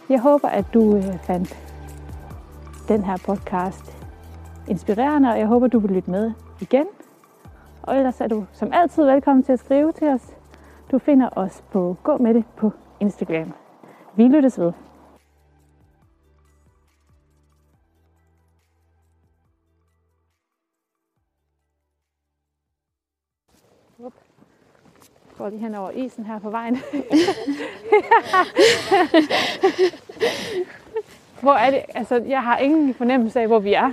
Jeg håber, at du øh, fandt den her podcast inspirerende, og jeg håber, du vil lytte med igen. Og ellers er du som altid velkommen til at skrive til os. Du finder os på Gå med det på Instagram. Vi lyttes ved. Går lige hen over isen her på vejen. hvor er det? Altså, jeg har ingen fornemmelse af, hvor vi er.